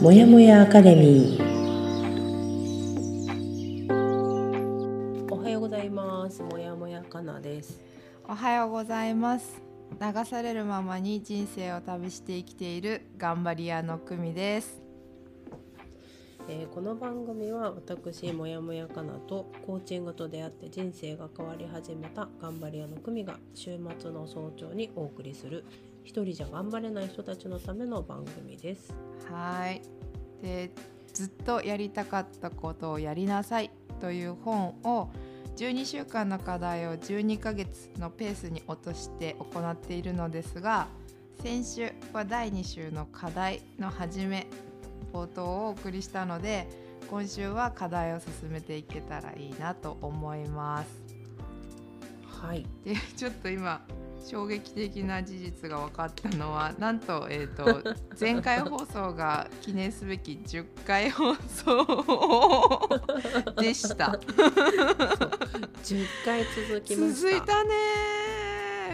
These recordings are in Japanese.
もやもやアカデミー。おはようございます。もやもやかなです。おはようございます。流されるままに人生を旅して生きている頑張り屋の久美です。えーこの番組は私もやもやかなとコーチングと出会って人生が変わり始めた頑張り屋の久美が週末の早朝にお送りする一人じゃ頑張れない人たちのための番組です。はい。でずっとやりたかったことをやりなさいという本を12週間の課題を12ヶ月のペースに落として行っているのですが先週は第2週の課題の始め冒頭をお送りしたので今週は課題を進めていけたらいいなと思います。はい。でちょっと今衝撃的な事実が分かったのはなんと,、えー、と 前回放送が記念すべき10回放送 でした。10回続きました。続いたね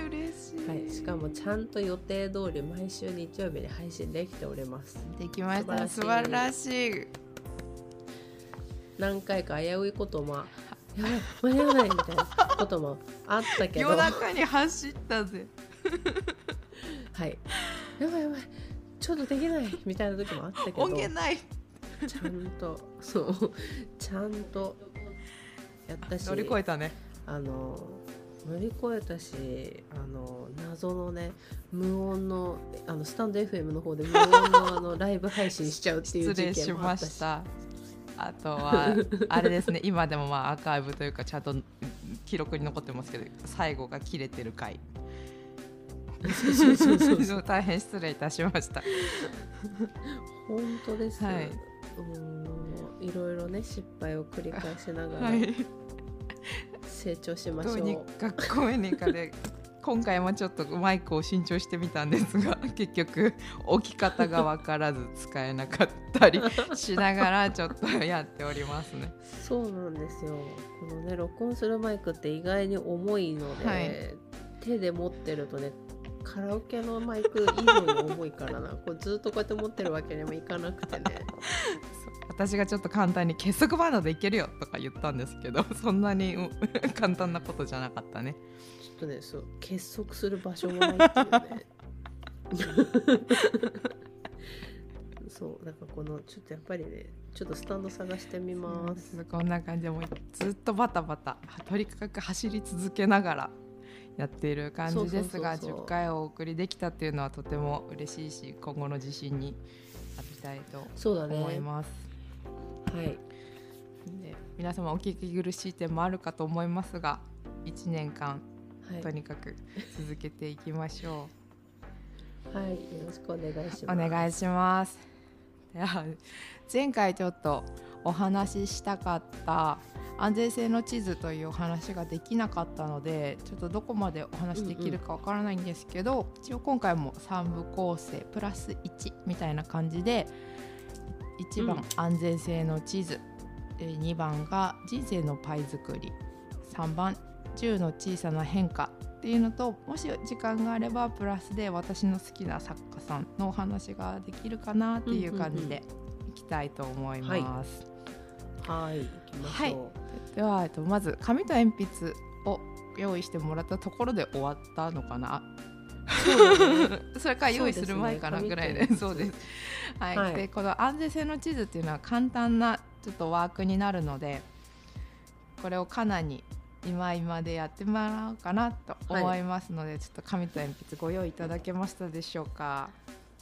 嬉しい、はい、しかもちゃんと予定通り毎週日曜日に配信できております。できました。素素晴らしい。何回か危ういこともやばい間に合わないみたいなこともあったけど。夜はい中に走ったぜ。やばいやばい。ちょっとできない。みたいな時もあったけど。音源ない。ちゃんとそう。ちゃんとやったし。乗り越えたね。あの乗り越えたしあの謎のね無音のあのスタンド FM の方で無音のあのライブ配信しちゃうっていう事件もあったし。したあとはあれですね 今でもまあアーカイブというかちゃんと記録に残ってますけど最後が切れてる回。大変失礼いたしました。本当です、はい。もういろいろね失敗を繰り返しながらはい。成長しましょう、どうにかこうにかで今回もちょっとマイクを新調してみたんですが 結局置き方が分からず使えなかったり しながらちょっとやっておりますね。そうなんですよこのね録音するマイクって意外に重いので、はい手で持ってるとねカラオケのマイク以上に重いからな こうずっとこうやって持ってるわけにもいかなくてね私がちょっと簡単に結束バンドでいけるよとか言ったんですけどそんなにうん簡単なことじゃなかったね。とねそう結束する場所もないっていうね。そうなんかこのちょっとやっぱりねちょっとスタンド探してみます。こんな感じでもうずっとバタバタとにかく走り続けながらやっている感じですがそうそうそうそう。10回をお送りできたっていうのはとても嬉しいし今後の自信に浴びたいとそうだね。思います。はい。で皆様お聞き苦しい点もあるかと思いますが1年間はい、とにかく続けていきましょはい、よろしくお願いします。う。お願いします。では前回ちょっとお話ししたかった安全性の地図というお話ができなかったのでちょっとどこまでお話できるかわからないんですけど、一応今回も3部構成プラス1みたいな感じで1番、うん。安全性の地図。えー2番が人生のパイ作り。3番10の小さな変化っていうのともし時間があればプラスで私の好きな作家さんのお話ができるかなっていう感じでいきたいと思います。はい、行きましょう。では、えっと、まず紙と鉛筆を用意してもらったところで終わったのかな？そ れから用意する前かなぐらいで。紙とそうです。はい、はい。でこの安全性の地図っていうのは簡単なちょっとワークになるのでこれをかなに今今でやってもらおうかなと思いますので、ちょっと紙と鉛筆ご用意いただけましたでしょうか？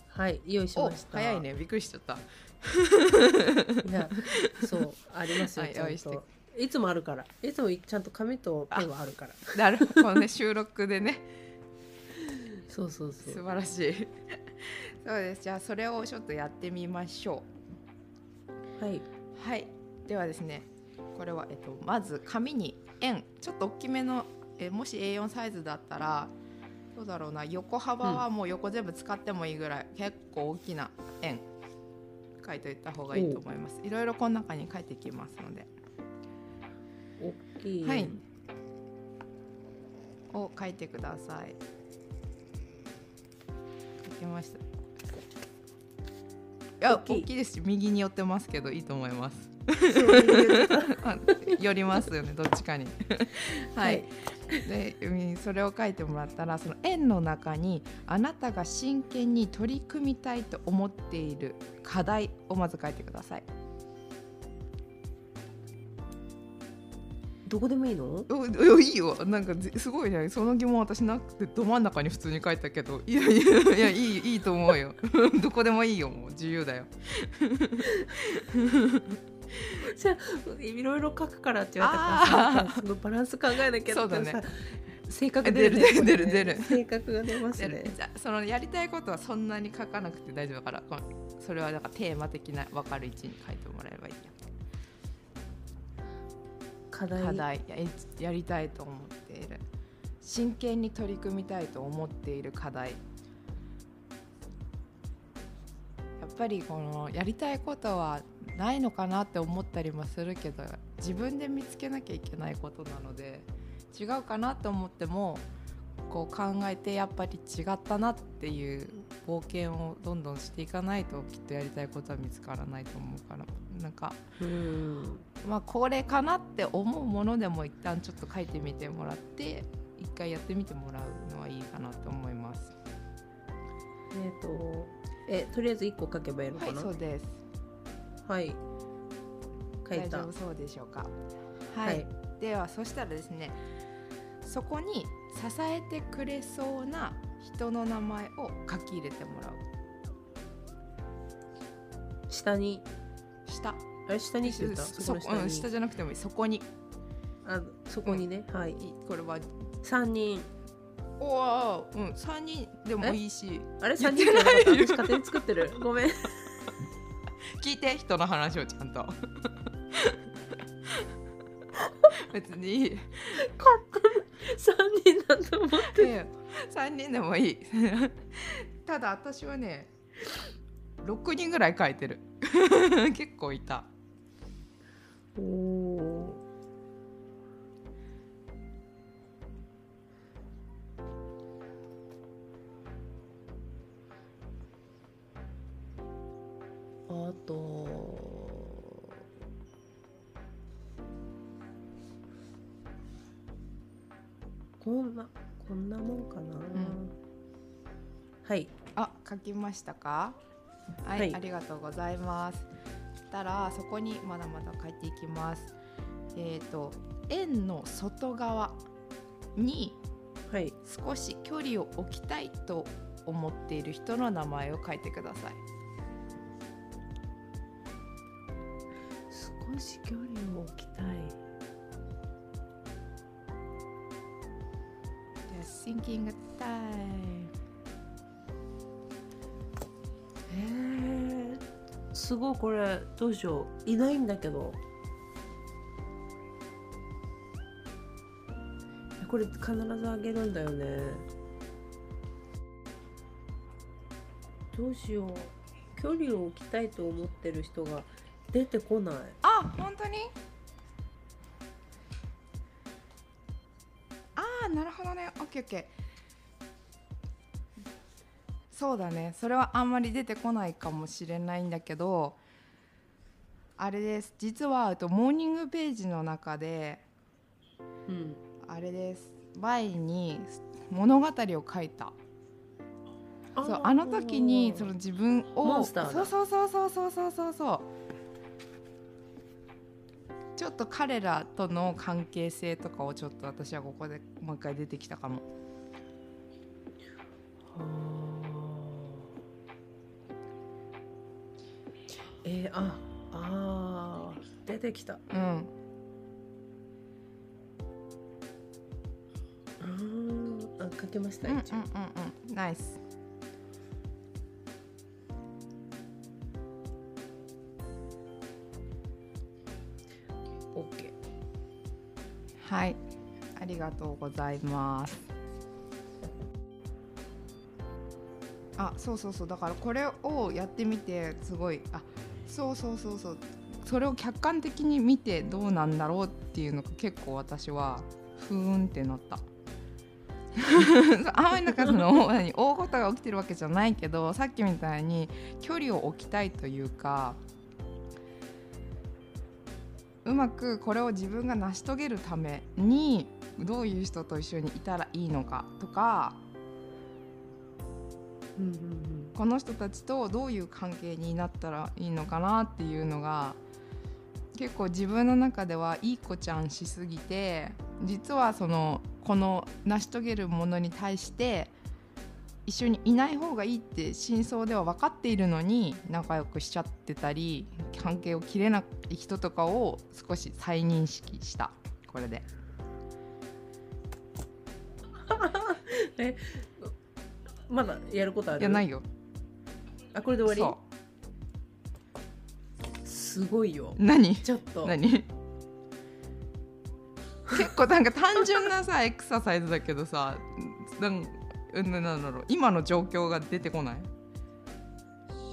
はい、用意しおました。早い。ねびっくりしちゃった。いや、そう、ありますよ。はい用意してと。いつもあるから。いつもちゃんと紙とペンはあるから。なるほどね収録でね そうそうそ素う。晴らしい。そうですじゃあそれをちょっとやってみましょはい。う。はいではですねこれは、えっと、まず紙に円ちょっと大きめのえもし A4 サイズだったらどうだろうな横幅はもう横全部使ってもいいぐらい、結構大きな円書いておいた方がいいと思います。いろいろこの中に書いていきますので。大きい。はいを書いてください。書けました。や大きいですし右に寄ってますけどいいと思います 寄りますよねどっちかに。はい、でうんそれを書いてもらったらその円の中にあなたが真剣に取り組みたいと思っている課題をまず書いてください。どこでもいいの？いいよ。なんかぜすごいね。その疑問私なくてど真ん中に普通に書いたけど。いやいやいやいいいいと思うよ。どこでもいいよもう。自由だよじゃあいろいろ書くからって言われたからさすごいバランス考えなきゃそうだね。さ性格出るね。出る出る出る。性格が出ますじゃねあそのやりたいことはそんなに書かなくて大丈夫だからそれはだからテーマ的な分かる位置に書いてもらえばいい課題。や課題。ややりたいと思っている。真剣に取り組みたいと思っている課題ぱりこのやりたいことはないのかなって思ったりもするけど自分で見つけなきゃいけないことなので違うかなと思ってもこう考えてやっぱり違ったなっていう冒険をどんどんしていかないときっとやりたいことは見つからないと思うからなんかうんまあこれかなって思うものでも一旦ちょっと書いてみてもらって一回やってみてもらうのはいいかなと思います。えっ、とえとりあえず一個書けばいいのはいかなそうです。はい。書いた。大丈夫そうでしょうか。は、はい。いではそしたらですねそこに支えてくれそうな人の名前を書き入れてもらう。下に。下。あれ下にって言った？そ下に。うん、下じゃなくてもいい。そこに。あそこにね、はいい。これは。三人おおうん三人でもいいし。あれ？三人じゃなかった私勝手に作ってる。ごめん。聞いて人の話をちゃんと。別に。いい三人だと思って。で3人でもいい。ただ私はね6人ぐらい書いてる。結構いた。おあとこんなこんなもんかな、はい。あ書きましたか？はい、はい。ありがとうございます。そしたらそこにまだまだ書いていきます。えっ、と円の外側にはい。少し距離を置きたいと思っている人の名前を書いてください少し距離を置きたい。Just thinking a time. えー、すごいこれどうしよう。いないんだけど。これ必ずあげるんだよね。どうしよう。距離を置きたいと思ってる人が出てこない。あ本当に？ああなるほどね。オッケーオッケー。そうだね。それはあんまり出てこないかもしれないんだけどあれです。実はとモーニングページの中でうん。あれです。前に物語を書いた。そうあの時にその自分をそうそうそうそうそうそうそうそうっと彼らとの関係性とかをちょっと私はここでもう一回出てきたかも。えー、ああー。出てきた。うん。うーん。あ書けましたうんうんうん一応、うん。ナイスはい。ありがとうございます。あそうそうそう。だからこれをやってみてすごいあそうそうそうそう。それを客観的に見てどうなんだろうっていうのが結構私はふーんってなった。あんまりなんかその何 大事が起きてるわけじゃないけどさっきみたいに距離を置きたいというかうまくこれを自分が成し遂げるためにどういう人と一緒にいたらいいのかとかうんうんこの人たちとどういう関係になったらいいのかなっていうのが結構自分の中ではいい子ちゃんしすぎて実はそのこの成し遂げるものに対して一緒にいない方がいいって真相では分かっているのに仲良くしちゃってたり関係を切れない人とかを少し再認識した。これで。えまだやることある？いやないよ。あこれで終わそりすごいよ。う何？ちょっと。何？結構なんか単純なさエクササイズだけどさなんうんなんだろう。今の状況が出てこない？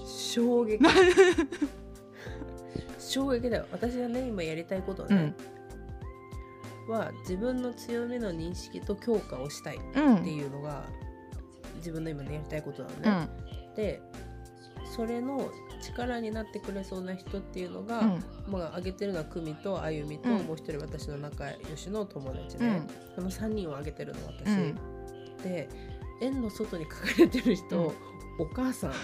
衝撃。衝撃だよ。私がね今やりたいことねうん、は自分の強みの認識と強化をしたいっうんていうのが自分の今ねやりたいことなのうね、ん。でそれの力になってくれそうな人っていうのが、うん。まあ、挙げてるのは久美とあゆみと、うん。もう一人私の仲良しの友達で、うん。この3人を挙げてるの私、うん。で円の外に書かれてる人、うん。お母さん。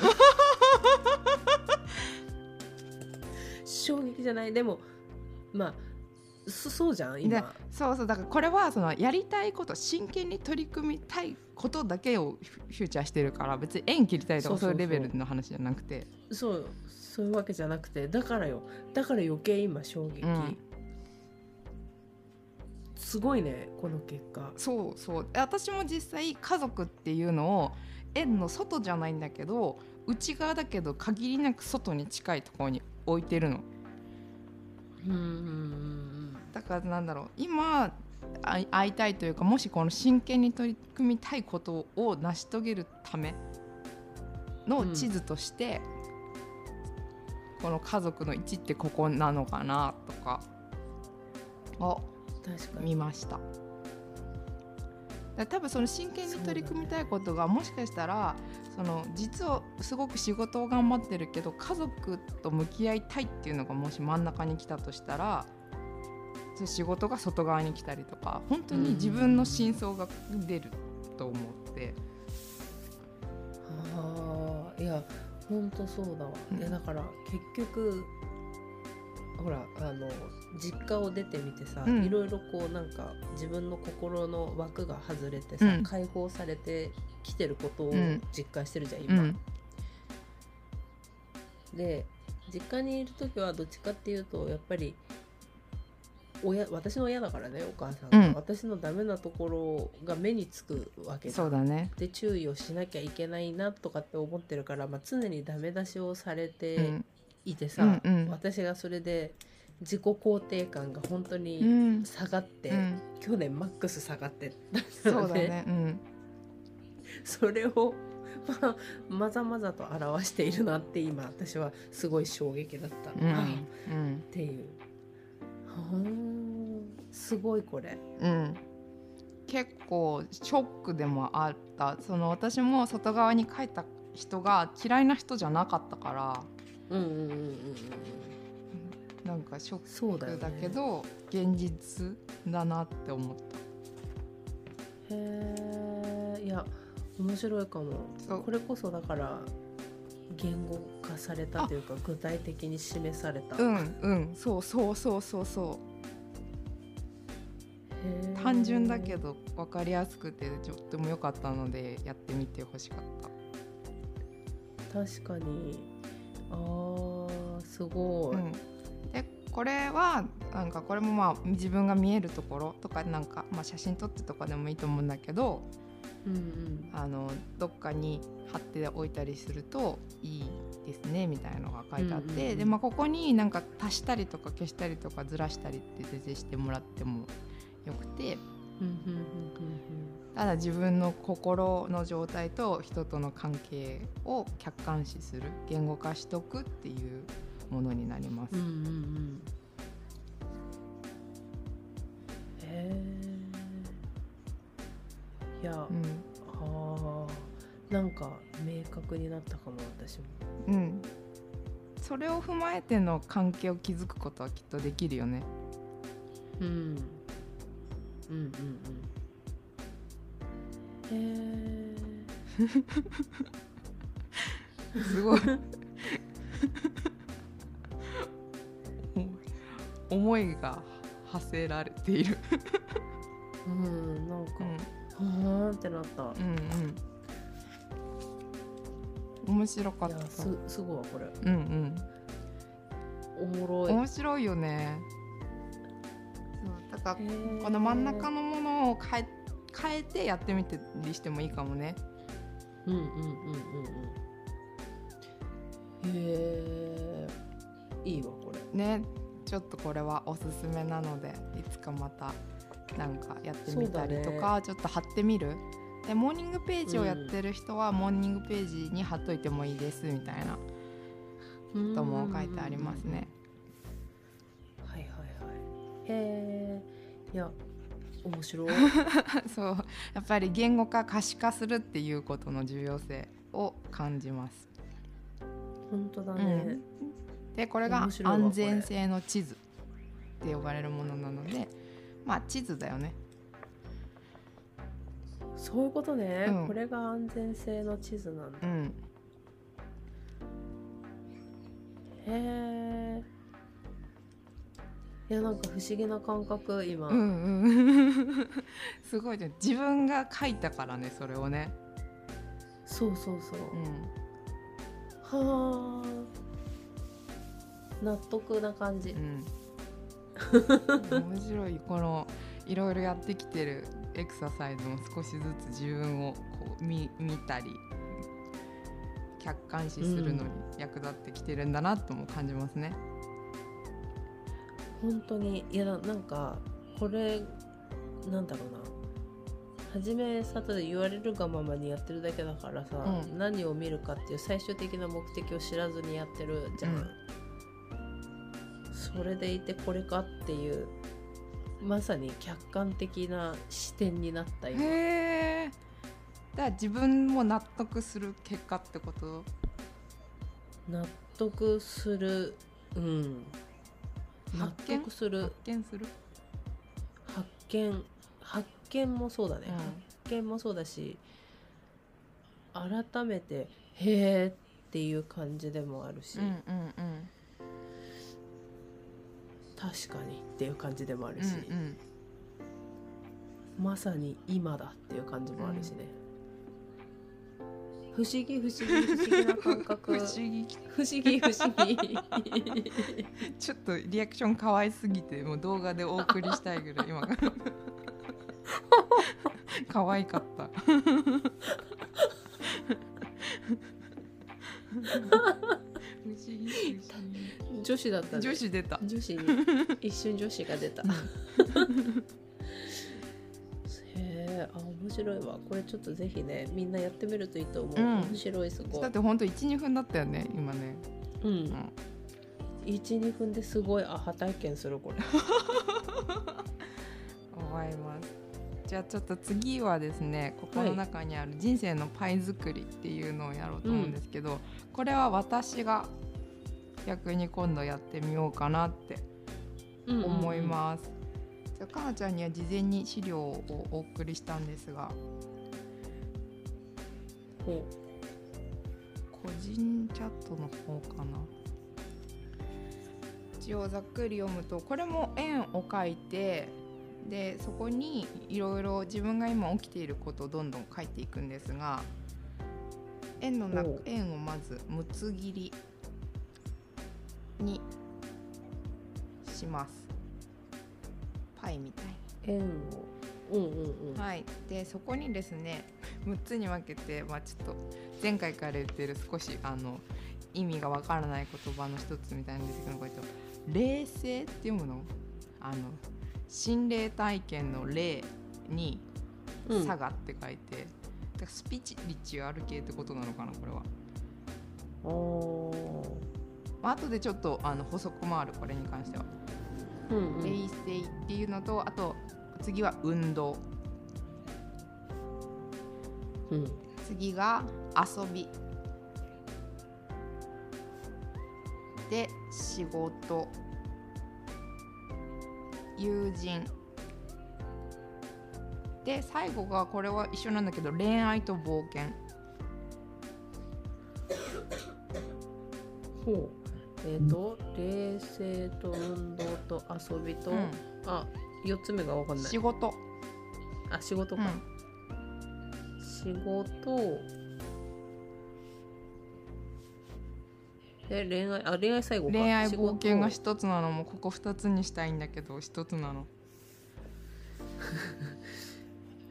衝撃じゃない？でもまあそそうじゃんで今。そうそうだからこれはそのやりたいこと真剣に取り組みたいことだけをフフューチャーしてるから別に縁切りたいとかそういうレベルの話じゃなくて。そうそういうわけじゃなくてだからよ。だから余計今衝撃、うんすごいねこの結果。そうそう。私も実際家族っていうのを円の外じゃないんだけど内側だけど限りなく外に近いところに置いてるの。うんうんうんだからなんだろう。今会い会いたいというかもしこの真剣に取り組みたいことを成し遂げるための地図として、この家族の位置ってここなのかなとか。を確かに見ました。多分その真剣に取り組みたいことがもしかしたらその実はすごく仕事を頑張ってるけど家族と向き合いたいっていうのがもし真ん中に来たとしたら仕事が外側に来たりとか本当に自分の真相が出ると思って、ああいやほんとそうだわ、うん。いやだから結局ほらあの実家を出てみてさ、うん。いろいろこうなんか自分の心の枠が外れてさ、うん。解放されてきてることをうん。実感してるじゃん、今。うん。で実家にいる時はどっちかっていうとやっぱり親私の親だからねお母さんが、うん。私のダメなところが目につくわけだ。そうだね。で注意をしなきゃいけないなとかって思ってるから、まあ、常にダメ出しをされうてんいてさ、うんうん。私がそれで自己肯定感が本当うにん。下がって、うん。去年マックス下がってったそうだね。うん。それを、まあ、まざまざと表しているなって今私はすごい衝撃だった、うん。ああうん。っていう。すごいこれ。うん、結構ショックでもあった。その私も外側に書いた人が嫌いな人じゃなかったからうんうんうんうんうん。なんかショックだけど現実だなって思った。へえいや面白いかも。これこそだから言語化されたというか具体的に示された、うんうん。そうそうそうそうそう。単純だけど分かりやすくてとっても良かったのでやってみてほしかった。確かにあーすごい、うん、でこれはなんかこれもまあ自分が見えるところとかなんか、まあ、写真撮ってとかでもいいと思うんだけどうんうん。あのどっかに貼っておいたりするといいですねみたいなのが書いてあって、うんうんうん。で、まあ、ここになんか足したりとか消したりとかずらしたりって全然してもらってもよくてただ自分の心の状態と人との関係を客観視する言語化しとくっていうものになります。うんうんうん。えいいや、うん。あーなんか明確になったかも私も。うん、それを踏まえての関係を築くことはきっとできるよね。うん。うんうんうんへえすごい思いが馳せられている。うんなんか、うんはーんってなった、うんうん。面白かった。すすごいわこれうんおもうん。ろい面白いよね。そうだからこの真ん中のものを変え変えてやってみたりしてもいいかもね。うんうんうんうんうん。へえいいわこれ。ねちょっとこれはおすすめなのでいつかまたなんかやってみたりとか、ちょっと貼ってみる？でモーニングページをやってる人は、モーニングページに貼っといてもいいですみたいな。ことも書いてありますね。はいはいはい。へえいや面白い。そう。やっぱり言語化可視化するっていうことの重要性を感じます。本当だね、でこれが安全性の地図って呼ばれるものなのでまあ地図だよね。そういうことね、うん。これが安全性の地図なんだ。うん。へえいやなんか不思議な感覚今、うんうん。すごいね自分が書いたからねそれをね、そうそうそう、うん。はあ。納得な感じ、うん、面白いこのいろいろやってきてるエクササイズも少しずつ自分をこう見見たり客観視するのに役立ってきてるんだなとも感じますね。本当にいやなんかこれなんだろうな。初めさとで言われるがままにやってるだけだからさ、うん。何を見るかっていう最終的な目的を知らずにやってるじゃん、うん。それでいてこれかっていうまさに客観的な視点になった今。へえ。だから自分も納得する結果ってこと？納得する。うんする。発見する、発見。発見もそうだね、うん。発見もそうだし改めて「へーっていう感じでもあるし、うんうんうん。確かにっていう感じでもあるうんし、うんまさに今だっていう感じもあるしね、不思議不思議不思議な感覚。不思議。不思議不思議。ちょっとリアクション可愛すぎてもう動画でお送りしたいぐらい 今。から可愛かった。不思議女子だったね。議女子出た。女子に一瞬女子が出たあ面白いわ。これちょっとぜひねみんなやってみるといいと思う、うん。面白いすごい。だってほんと12分だったよね今ね。うん、ん。12分ですごいアハ体験するこれ。思います。じゃあちょっと次はですねここの中にある人生のパイ作りっていうのをやろうと思うんですけど、これは私が逆に今度やってみようかなって思います。じゃあかなちゃんには事前に資料をお送りしたんですが。個人チャットの方かな。一応ざっくり読むとこれも円を書いてでそこにいろいろ自分が今起きていることをどんどん書いていくんですが円の中円をまず六つ切りにしますパイみたい円を。うんうんうん、はい、でそこにですね6つに分けて、まあ、ちょっと前回から言ってる少しあの意味がわからない言葉の一つみたいなんですけどこれと「霊性」って読むの。あの心霊体験の霊に「うん佐賀」って書いて、だからスピリチュアル系ってことなのかなこれは。おー。まあ後でちょっとあの補足もあるこれに関しては。うんうん。っていうのとあと次は運動。うん。次が遊び。で仕事。友人。で最後がこれは一緒なんだけど恋愛と冒険。ほうえっ、と冷静と運動と遊びと、うん。あ四つ目が分かんない。仕事。あ仕事か、うん。仕事。え恋愛あ恋愛最後か。恋愛冒険が一つなのもここ二つにしたいんだけど一つなの。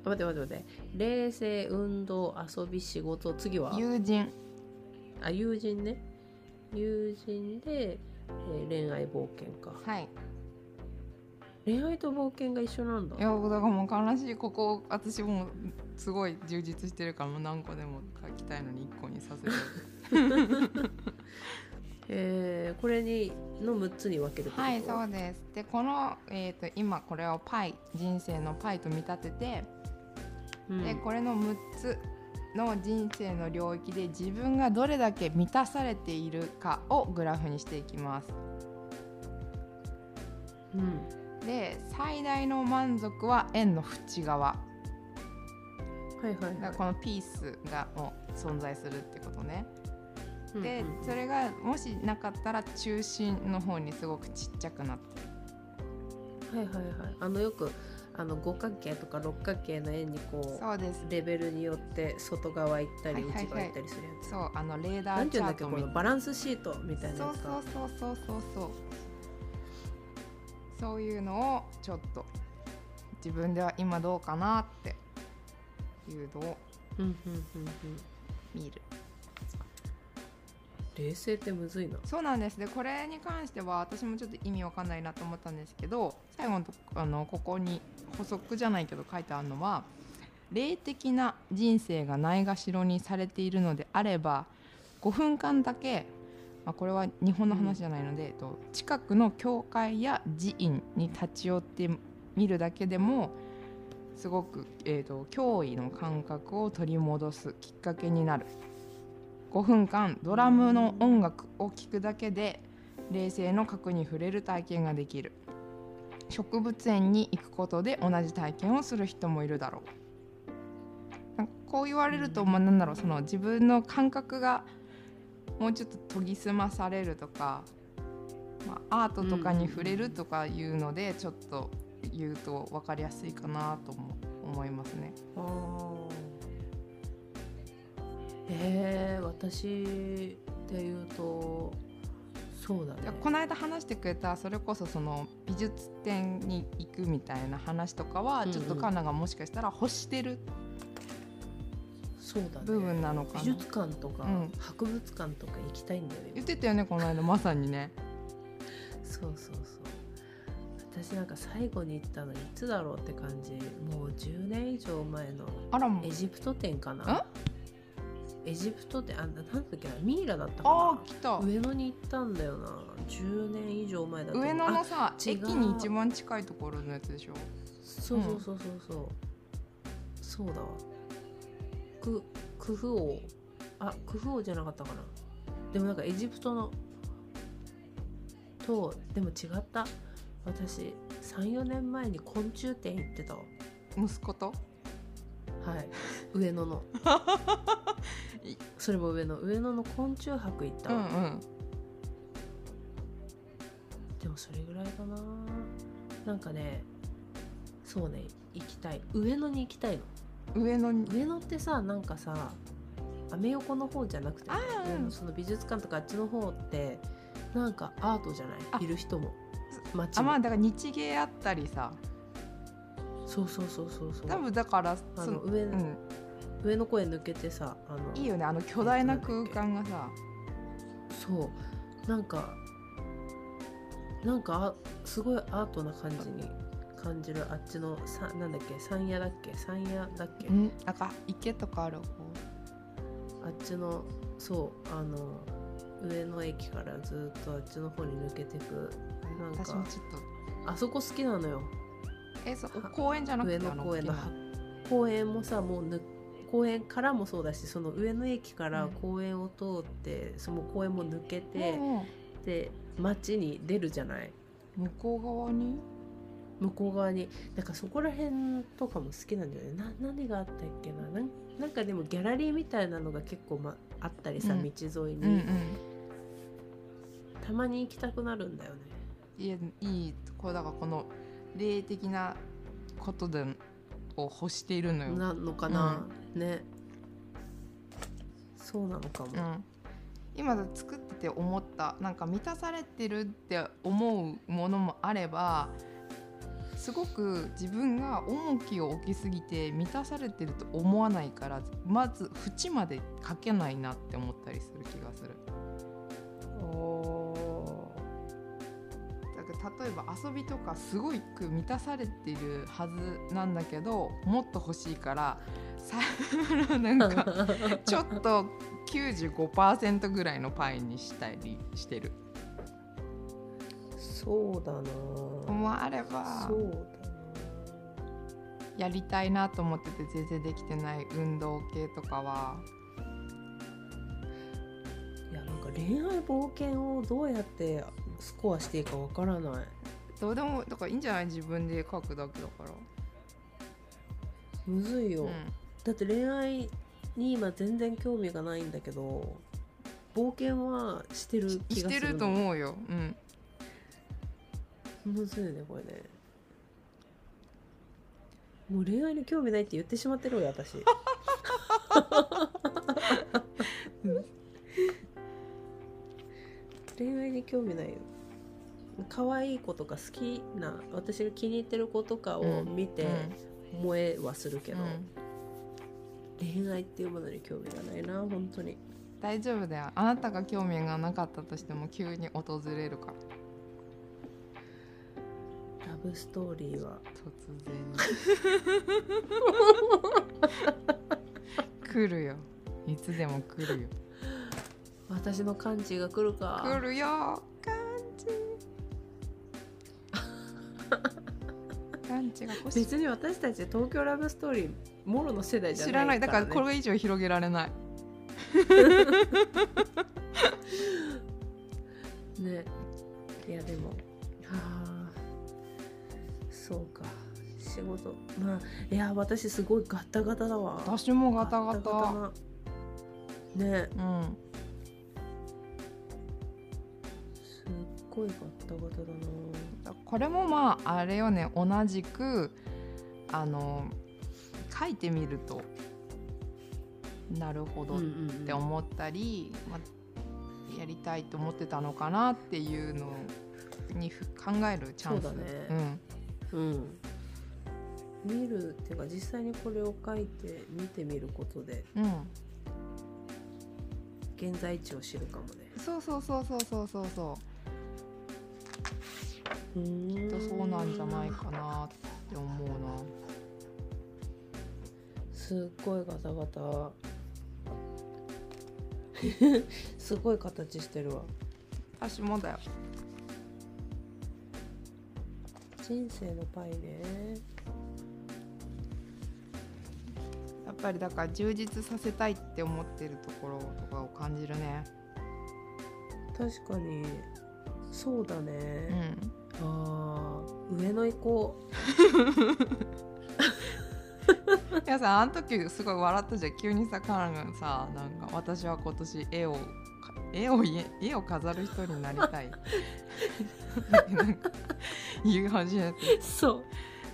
あ 待って待って待って。冷静運動遊び仕事次は？友人。あ友人ね友人で、えー恋愛冒険かはい。恋愛と冒険が一緒なんだ。いやだからもう悲しい。ここ私もすごい充実してるからもう何個でも書きたいのに1個にさせる えーこれにの6つに分けるはいそうです。でこの、えー、と今これをパイ人生のパイと見立てて、うん。でこれの6つの人生の領域で自分がどれだけ満たされているかをグラフにしていきます。うん。で最大の満足は円の縁側。はいはいはい。このピースがもう存在するってことね。でうんうん。それがもしなかったら中心の方にすごくちっちゃくなって。るはいはいはい。あのよくあの五角形とか六角形の円にこうそうです。レベルによって外側行ったり内側行ったりするやつ、そうあのレーダーチャートみけこのバランスシートみたいなそうやつか。そうそうそうそうそうそう。いうのをちょっと自分では今どうかなっていうのを見る。冷静ってむずいな。そうなんです。でこれに関しては私もちょっと意味わかんないなと思ったんですけど最後のとあのここに補足じゃないけど書いてあるのは霊的な人生がないがしろにされているのであれば5分間だけ、まあ、これは日本の話じゃないので、えっと近くの教会や寺院に立ち寄ってみるだけでもすごく、えー、と脅威の感覚を取り戻すきっかけになる。5分間ドラムの音楽を聴くだけで冷静の核に触れる体験ができる。植物園に行くことで同じ体験をする人もいるだろう。こう言われると、まあ、なんだろうその自分の感覚がもうちょっと研ぎ澄まされるとか、まあ、アートとかに触れるとかいうのでちょっと言うと分かりやすいかなとも思いますね。えー、私で言うとそうだね。この間話してくれたそれこそその美術展に行くみたいな話とかはうんうん。ちょっとカンナがもしかしたら欲してるそうだね。部分なのかな、美術館とか、うん。博物館とか行きたいんだよね。言ってたよねこの間まさにね。そうそうそう。私なんか最後に行ったのいつだろうって感じ。もう10年以上前のエジプト展かなエジプト展あなんだっけなミイラだったかあなー来た。上野に行ったんだよな。10年以上前だ上野のさ駅に一番近いところのやつでしょ？そうそうそうそう。そう、そうだわ。ククフ王。あクフ王じゃなかったかな。でもなんかエジプトのとでも違った。私34年前に昆虫展行ってたわ。息子と？はい。上野の。い それも上野上野の昆虫博行った。わ、うんうん。でもそれぐらいかな。なんかねそうね行きたい。上野に行きたいの。上野に。上野ってさなんかさアメ横の方じゃなくてね、あー上野その美術館とかあっちの方ってなんかアートじゃあない？いる人も。街も。あまあだから日芸あったりさ。そうそうそうそうそう。多分だからそあの上,、うん、上野公園抜けてさあのいいよね。あの巨大な空間がさ。そう。なんかなんかあすごいアートな感じに感じる。あっちのさなんだっけ山屋だっけ山屋だっけ、うん。なんか池とかある方？あっちのそうあの上野駅からずっとあっちの方に抜けてく。なんかあそこ好きなのよ。えそ公園じゃなくて上野公園の公園もさもうぬ公園からもそうだしその上野駅から公園を通って、その公園も抜けて、うんで街に出るじゃない？向こう側に？向こう側に。だからそこら辺とかも好きなんだよね。な何があったっけな？なんなんかでもギャラリーみたいなのが結構、ま、あったりさ、うん。道沿いに、うんうん。たまに行きたくなるんだよね。いやいい。こうだからこの霊的なことでを欲しているのよ、なのかな、ね。そうなのかも、うん、今作ってて思ったなんか満たされてるって思うものもあればすごく自分が重きを置きすぎて満たされてると思わないからまず縁まで書けないなって思ったりする気がする。例えば遊びとかすごく満たされてるはずなんだけどもっと欲しいから さなんかーちょっと95%ぐらいのパイにしたりしてる。そうだな。もあればそうだな。やりたいなと思ってて全然できてない運動系とかは。いやなんか恋愛冒険をどうやってスコアしていいかわからない。どうでもだからいいんじゃない？自分で書くだけだから。むずいよ、うん。だって恋愛に今全然興味がないんだけど冒険はしてる気がするしてると思うよ。うん。むずいねこれね。もう恋愛に興味ないって言ってしまってるよ私 恋愛に興味ないよ可愛い子とか好きな私が気に入ってる子とかを見て萌えはするけど、うん恋愛っていうものに興味がないな本当に大丈夫だよ。あなたが興味がなかったとしても急に訪れるから。ラブストーリーは突然 来るよ。いつでも来るよ。私の感知が来るか来るよ。感じ。感じが欲しい。別に私たち東京ラブストーリーもろの世代じゃない知らない。だからねこれ以上広げられない。ねいやでもはあそうか仕事まあいや私すごいガタガタだわ私もガタガタ。なねうん。すっごいガタガタだな。これもまああれよね。同じくあの書いてみるとなるほどっんて思ったり、まあ、やりたいと思ってたのかなっていうのにふ考えるチャンス。そうだね。うん。うん。見るっていうか実際にこれを書いて見てみることでうん、現在地を知るかもね。そうそうそうそうそうそうそうきっとそうなんじゃないかなって思うな。すっごいガタガタ。すごい形してるわ。私もだよ。人生のパイね。やっぱりだから充実させたいって思ってるところとかを感じるね。確かに。そうだうね、んあー上野行こいやさあの時すごい笑ったじゃん。急にさカナがさなんか私は今年絵をか絵を家絵を飾る人になりたい。なんか言い始めて。うそう。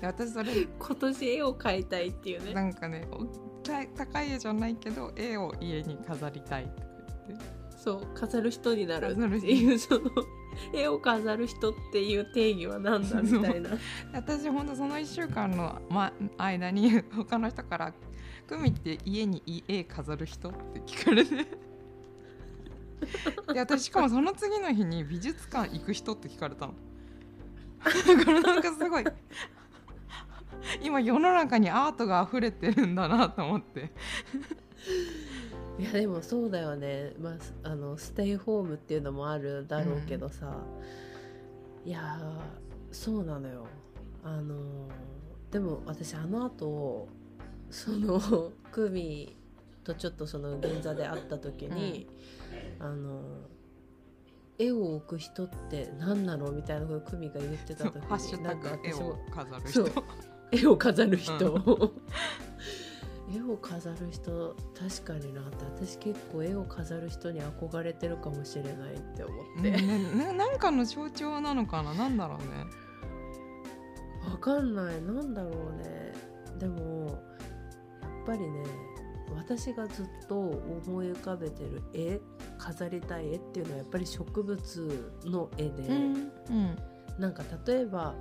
で私それ今年絵を描いたいっていうね。なんかね高い絵じゃないけど絵を家に飾りたいとか言って。そう飾る人になるっていう その絵を飾る人っていう定義は何だみたいな。私ほんとその1週間の、ま、間に他の人から「クミって家に絵飾る人?」って聞かれて。で私しかもその次の日に美術館行く人って聞かれたの。だからなんかすごい。今世の中にアートが溢れてるんだなと思っていやでもそうだよね、まあ、あのステイホームっていうのもあるだろうけどさ、いやーそうなのよ。あのーでも私あの後そのクミとちょっとその銀座で会った時に、あの絵を置く人って何なのみたいなことをクミが言ってた時になんかグ絵を私も飾る人。絵を飾る人、絵を飾る人確かになって私結構絵を飾る人に憧れてるかもしれないって思って、うんなななんかの象徴なのかな？なんだろうね。わかんない。なんだろうね。でもやっぱりね私がずっと思い浮かべてる絵飾りたい絵っていうのはやっぱり植物の絵で、うんうん。なんか例えば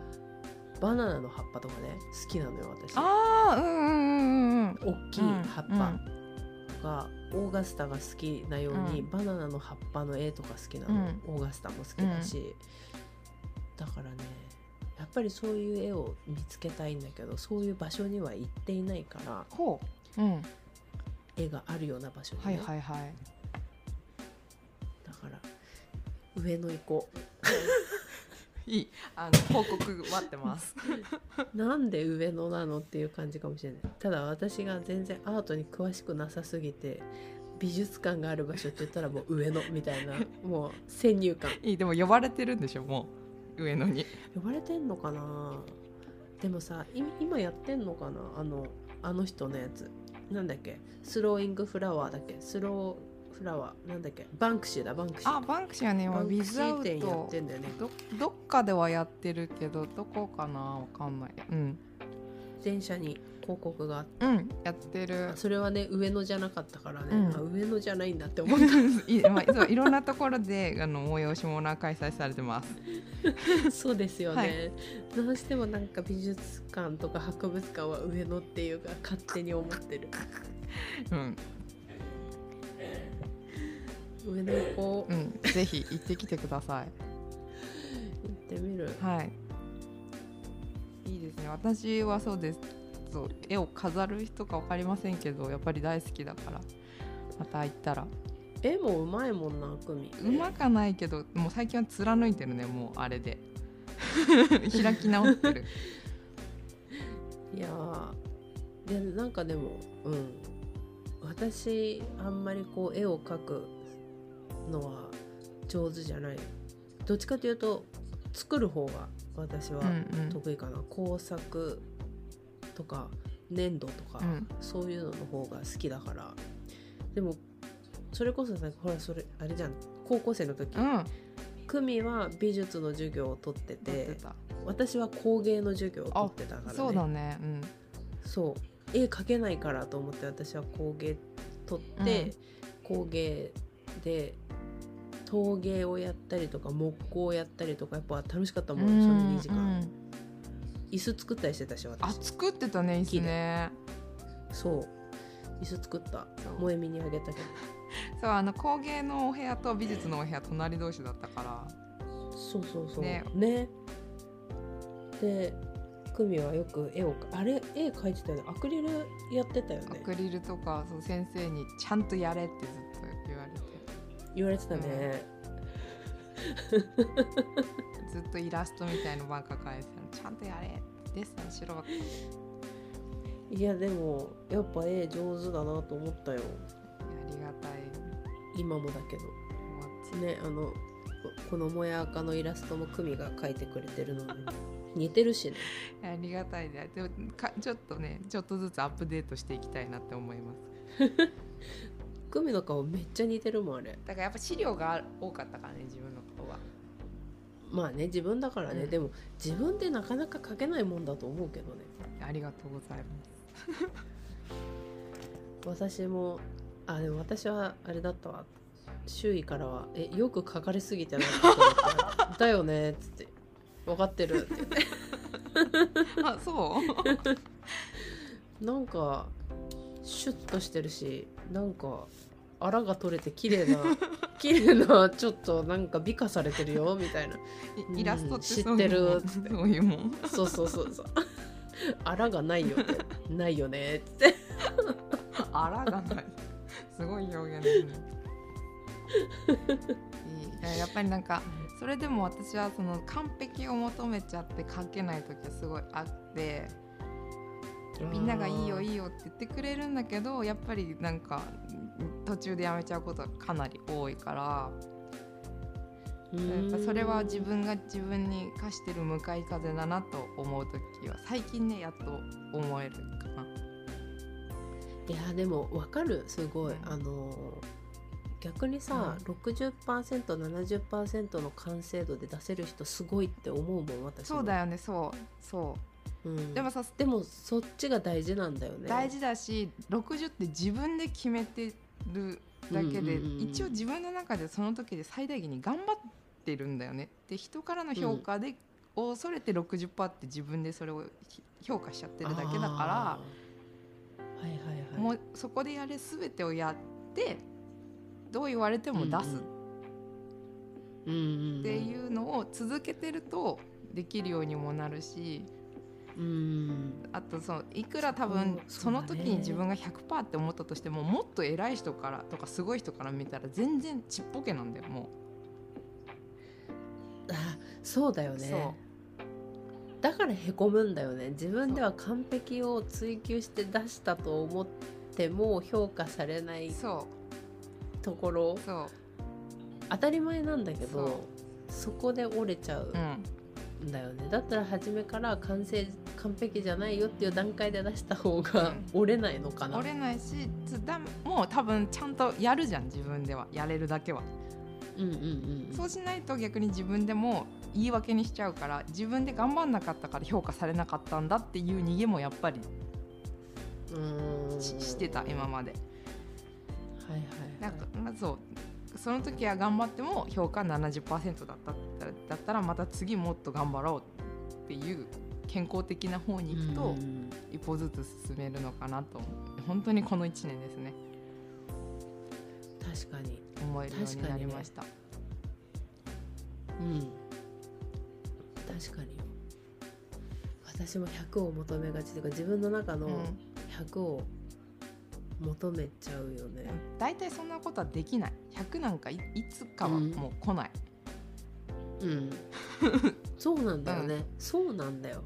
バナナの葉っぱとかね好きなのよ私。ああうんうんうんうん大きい葉っぱとか、オーガスタが好きなように、うん。バナナの葉っぱの絵とか好きなの、オーガスタも好きだし、だからねやっぱりそういう絵を見つけたいんだけどそういう場所には行っていないからほう。うん。絵があるような場所に、ね。はいはいはい。だから上野行こ いいあの報告待ってます。う なんで上野なのっていう感じかもしれない。ただ私が全然アートに詳しくなさすぎて美術館がある場所って言ったらもう上野みたいな もう先入観。いいでも呼ばれてるんでしょもう上野に。呼ばれてんのかな？でもさい今やってんのかな？あのあの人のやつ。なんだっけ？スローイングフラワーだっけ？スローフラワーなんだっけ？バンクシーだバンクシー。あバンクシーはねバンクシ今ビズアウー展やっトてんだよね。どどっかではやってるけどどこかなわかんない。うん。電車に広告があって。うんやってる。それはね上野じゃなかったからね、うん。あ上野じゃないんだって思っ い,、まあ、そういろんなところであの催し物は開催されてます。た そうですよね、はい。どうしてもなんか美術館とか博物館は上野っていうか勝手に思ってる。うん上野行こう、うんぜひ行ってきてください。行ってみる。はい。いいですね。私はそうです。そう絵を飾る人か分かりませんけどやっぱり大好きだから。また行ったら。絵もうまいもんな久美。うまかないけどもう最近は貫いてるねもうあれで。開き直ってる。いやーいやなんかでもうん。私あんまりこう絵を描くのは上手じゃない。どっちかというと作る方が私はうんうん。得意かな、工作とか粘土とか、うん。そういうのの方が好きだから。でもそれこそさほらそれあれじゃん。高校生の時うん。久美は美術の授業を取ってて私は工芸の授業を取ってたからね。そうだね。うん。そう。絵描けないからと思って私は工芸取って、工芸で陶芸をやったりとか木工をやったりとかやっぱ楽しかったもんその2時間、うん。椅子作ったりしてたしあ私。作ってたね椅子ね。そう。椅子作った。萌えみにあげたけど。そうあの工芸のお部屋と美術のお部屋隣同士だったから。そうそうそう。ね。ね。で久美はよく絵をあれ絵描いてたよね。アクリルやってたよアねクリルとかそう先生にちゃんとやれってずっと言われてたね、ずっとイラストみたいのばっか描いてたの。ちゃんとやれ。デッサンしろいやでもやっぱ絵上手だなと思ったよ。ありがたい。今もだけど。ねあのここのもや赤のイラストも久美が描いてくれてるので似てるしね。ありがたいね。でもかちょっとねちょっとずつアップデートしていきたいなって思います 久美の顔めっちゃ似てるもんあれ。だからやっぱ資料が多かったからね自分の顔は。まあね自分だからね、うん。でも自分でなかなか描けないもんだと思うけどね。ありがとうございます。私もあでも私はあれだったわ。周囲からは「えよく描かれすぎてない?」だよね」っつって「分かってる」って言ってあそう？なんかシュッとしてるしなんかあらが取れて綺麗な 綺麗なちょっとなんか美化されてるよ みたいな。イイラストって知ってる。ってそういうもん。そうそうそうそう。あらがないよって。ないよね。ってあらがない。すごい表現ですねやっぱりなんかそれでも私はその完璧を求めちゃって書けない時はすごいあってみんながいいよいいよって言ってくれるんだけどやっぱりなんか途中でやめちゃうことがかなり多いから。やっぱそれは自分が自分に課してる向かい風だなと思う時は最近ねやっと思えるかな。いやでも分かる。すごい、あの逆にさ、うん、60%70% の完成度で出せる人すごいって思うもん私そうだよねそう。そう、うん、でもさでもそっちが大事なんだよね。大事だし60って自分で決めてるだけで、一応自分の中でその時で最大限に頑張ってるんだよね。で人からの評価で、うん、恐れて60%って自分でそれを評価しちゃってるだけだから、はいはいはい、もうそこでやれ全てをやってどう言われても出す。っていうのを続けてるとできるようにもなるし。うん。あとそのいくら多分その時に自分が100%って思ったとしてももっと偉い人からとかすごい人から見たら全然ちっぽけなんだよもう。あそうだよね。だからへこむんだよね。自分では完璧を追求して出したと思っても評価されないところ。当たり前なんだけどそこで折れちゃうんだよね、だったら初めから完成完璧じゃないよっていう段階で出した方が折れないのかな、折れないしだもう多分ちゃんとやるじゃん自分では。やれるだけは。うんうんうん、そうしないと逆に自分でも言い訳にしちゃうから自分で頑張んなかったから評価されなかったんだっていう逃げもやっぱりししてた今まで。はいはい、なんか、まあ、そう。その時は頑張っても評価70%だっただったらまた次もっと頑張ろうっていう健康的な方に行くと一歩ずつ進めるのかなと思って本当にこの1年ですね。確かに。思えるようになりました、ね、うん。確かに私も100を求めがちというか自分の中の100を、うん求めちゃうよね。大体そんなことはできない。100なんかいつかはもう来ない。うん、うん、そうなんだよね、うん、そうなんだよ。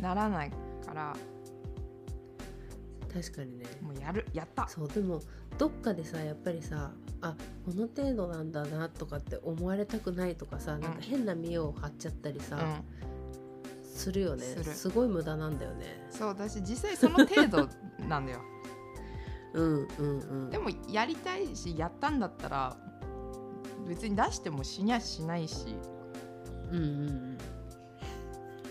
ならないから。確かにね。もうやる。やった。そうでもどっかでさやっぱりさあこの程度なんだなとかって思われたくないとかさ、うん、なんか変な見栄を張っちゃったりさ、するよね。すごい無駄なんだよね。そうだし実際その程度なんだよ。うんうんうん。でもやりたいしやったんだったら別に出しても死にゃしないし。うんうんうん。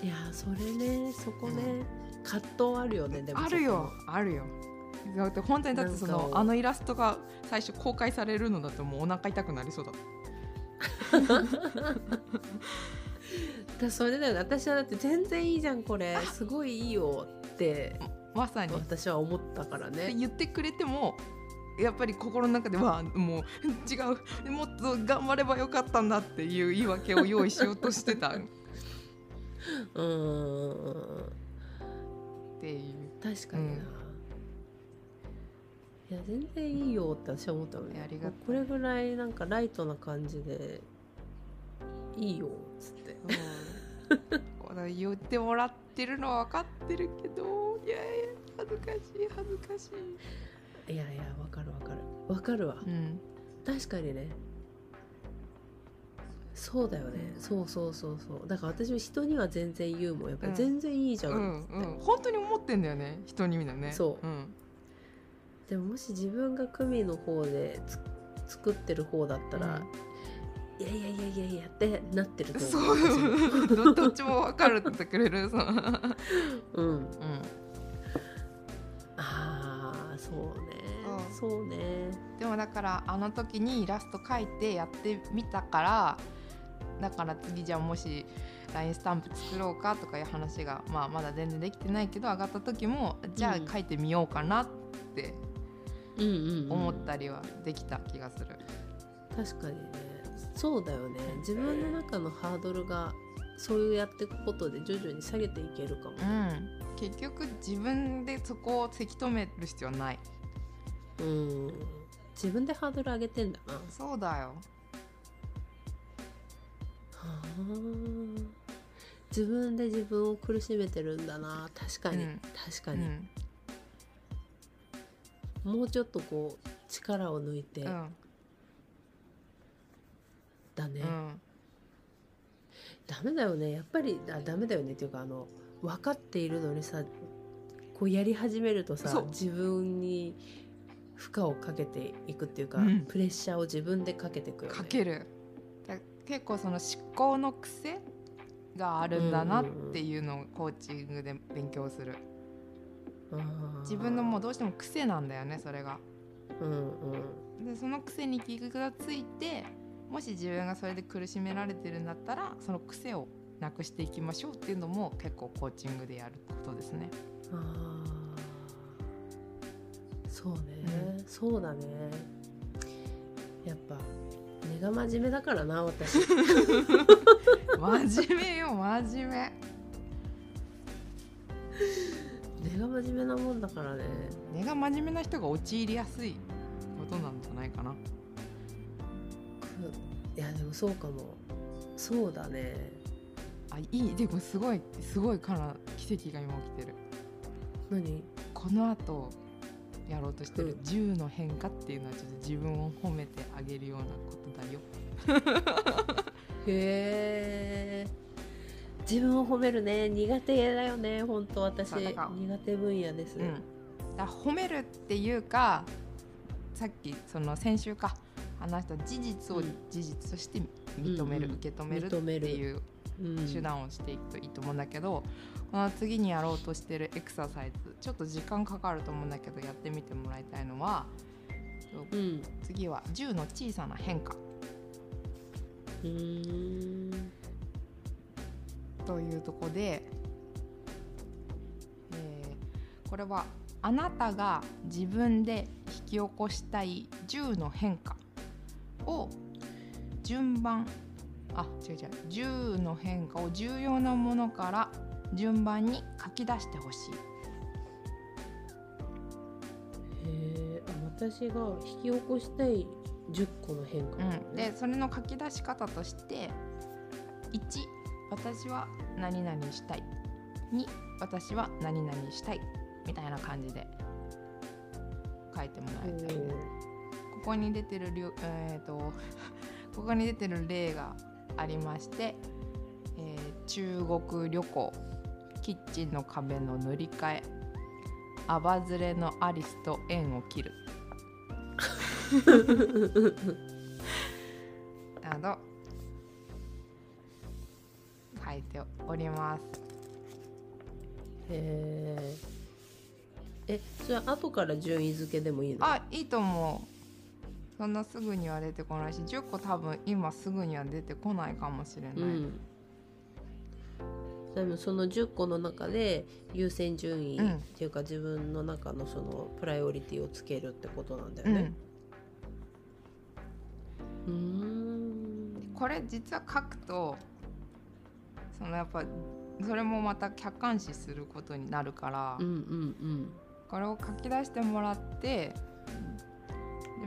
いやそれねそこね、うん、葛藤あるよねでもあるよあるよ。だって本当にだってそのあのイラストが最初公開されるのだともうお腹痛くなりそうだだそれだよ私はだって全然いいじゃんこれ。すごいいいよって。まさに。私は思ったからね。言ってくれてもやっぱり心の中ではもう違う もっと頑張ればよかったんだっていう言い訳を用意しようとしてた。うん。っていう。確かにな、うん、いや全然いいよって私は思ったのねありがこれぐらいなんかライトな感じでいいよっつって、うん、言ってもらってるのは分かってるけどいやいや恥ずかしい恥ずかしいいやいやわかるわかる。わかるわ、うん、確かにね。そうだよね。そうそうそうそう。だから私も人には全然言うもん。やっぱり全然いいじゃん、うんうんうん、本当に思ってんだよね。人に見るね。そう、うん、でももし自分が組の方で作ってる方だったら、いやいやいやいやいやってなってると思う。そう。どっちも分かるってくれる。そうん。うんそうね、うん、そうね。でもだからあの時にイラスト描いてやってみたからだから次じゃあもし LINE スタンプ作ろうかとかいう話が、まあ、まだ全然できてないけど上がった時もじゃあ書いてみようかなって思ったりはできた気がする。確かにね。そうだよね。自分の中のハードルがそういうやっていくことで徐々に下げていけるかも、うん、結局自分でそこをせき止める必要はない。うん。自分でハードル上げてんだな。そうだよ。はあ。自分で自分を苦しめてるんだな。確かに、うん。確かに、うん。もうちょっとこう力を抜いて、うん。だね、うん。ダメだよね。やっぱりあダメだよね。っていうかあの分かっているのにさこうやり始めるとさ自分に負荷をかけていくっていうか、うん。プレッシャーを自分でかけていくよね。かける。だ結構その思考の癖があるんだなっていうのをコーチングで勉強する。自分のもうどうしても癖なんだよねそれが。うんうん。でその癖に気がついてもし自分がそれで苦しめられてるんだったらその癖をなくしていきましょうっていうのも結構コーチングでやることですね。あー。そうね、そうだね。やっぱ根が真面目だからな私。真面目よ真面目。根が真面目なもんだからね。根が真面目な人が陥りやすいことなんじゃないかな。くいやでもそうかも。そうだねあいいでもすごいすごいから奇跡が今起きてる。何？この後やろうとしてるうん。10の変化っていうのはちょっと自分を褒めてあげるようなことだよ。へえ。自分を褒めるね。苦手だよね本当私。苦手分野です、うん、だ褒めるっていうかさっきその先週か。話した事実をうん。事実として認める、うんうん。受け止めるって認める。いううん手段をしていくといいと思うんだけど、この次にやろうとしてるエクササイズちょっと時間かかると思うんだけどやってみてもらいたいのはうん。次は10の小さな変化。というとこで、えーこれはあなたが自分で引き起こしたい10の変化を順番あ違う違う。10の変化を重要なものから順番に書き出してほしい。へ私が引き起こしたい10個の変化。なのうん、ねでそれの書き出し方として1私は何々したい。2私は何々したい。みたいな感じで書いてもらいたい。ここに出てるえー、と ここに出てる例がありまして、えー中国旅行キッチンの壁の塗り替えアバズレのアリスと縁を切る。など書いております。へええそれ後から順位付けでもいいの？あいいと思うそんなすぐには出てこないし10個多分今すぐには出てこないかもしれない、うん。でもその10個の中で優先順位うん。っていうか自分の中のそのプライオリティをつけるってことなんだようん。ね。うーん。これ実は書くとそのやっぱそれもまた客観視することになるから、うんうんこれを書き出してもらってで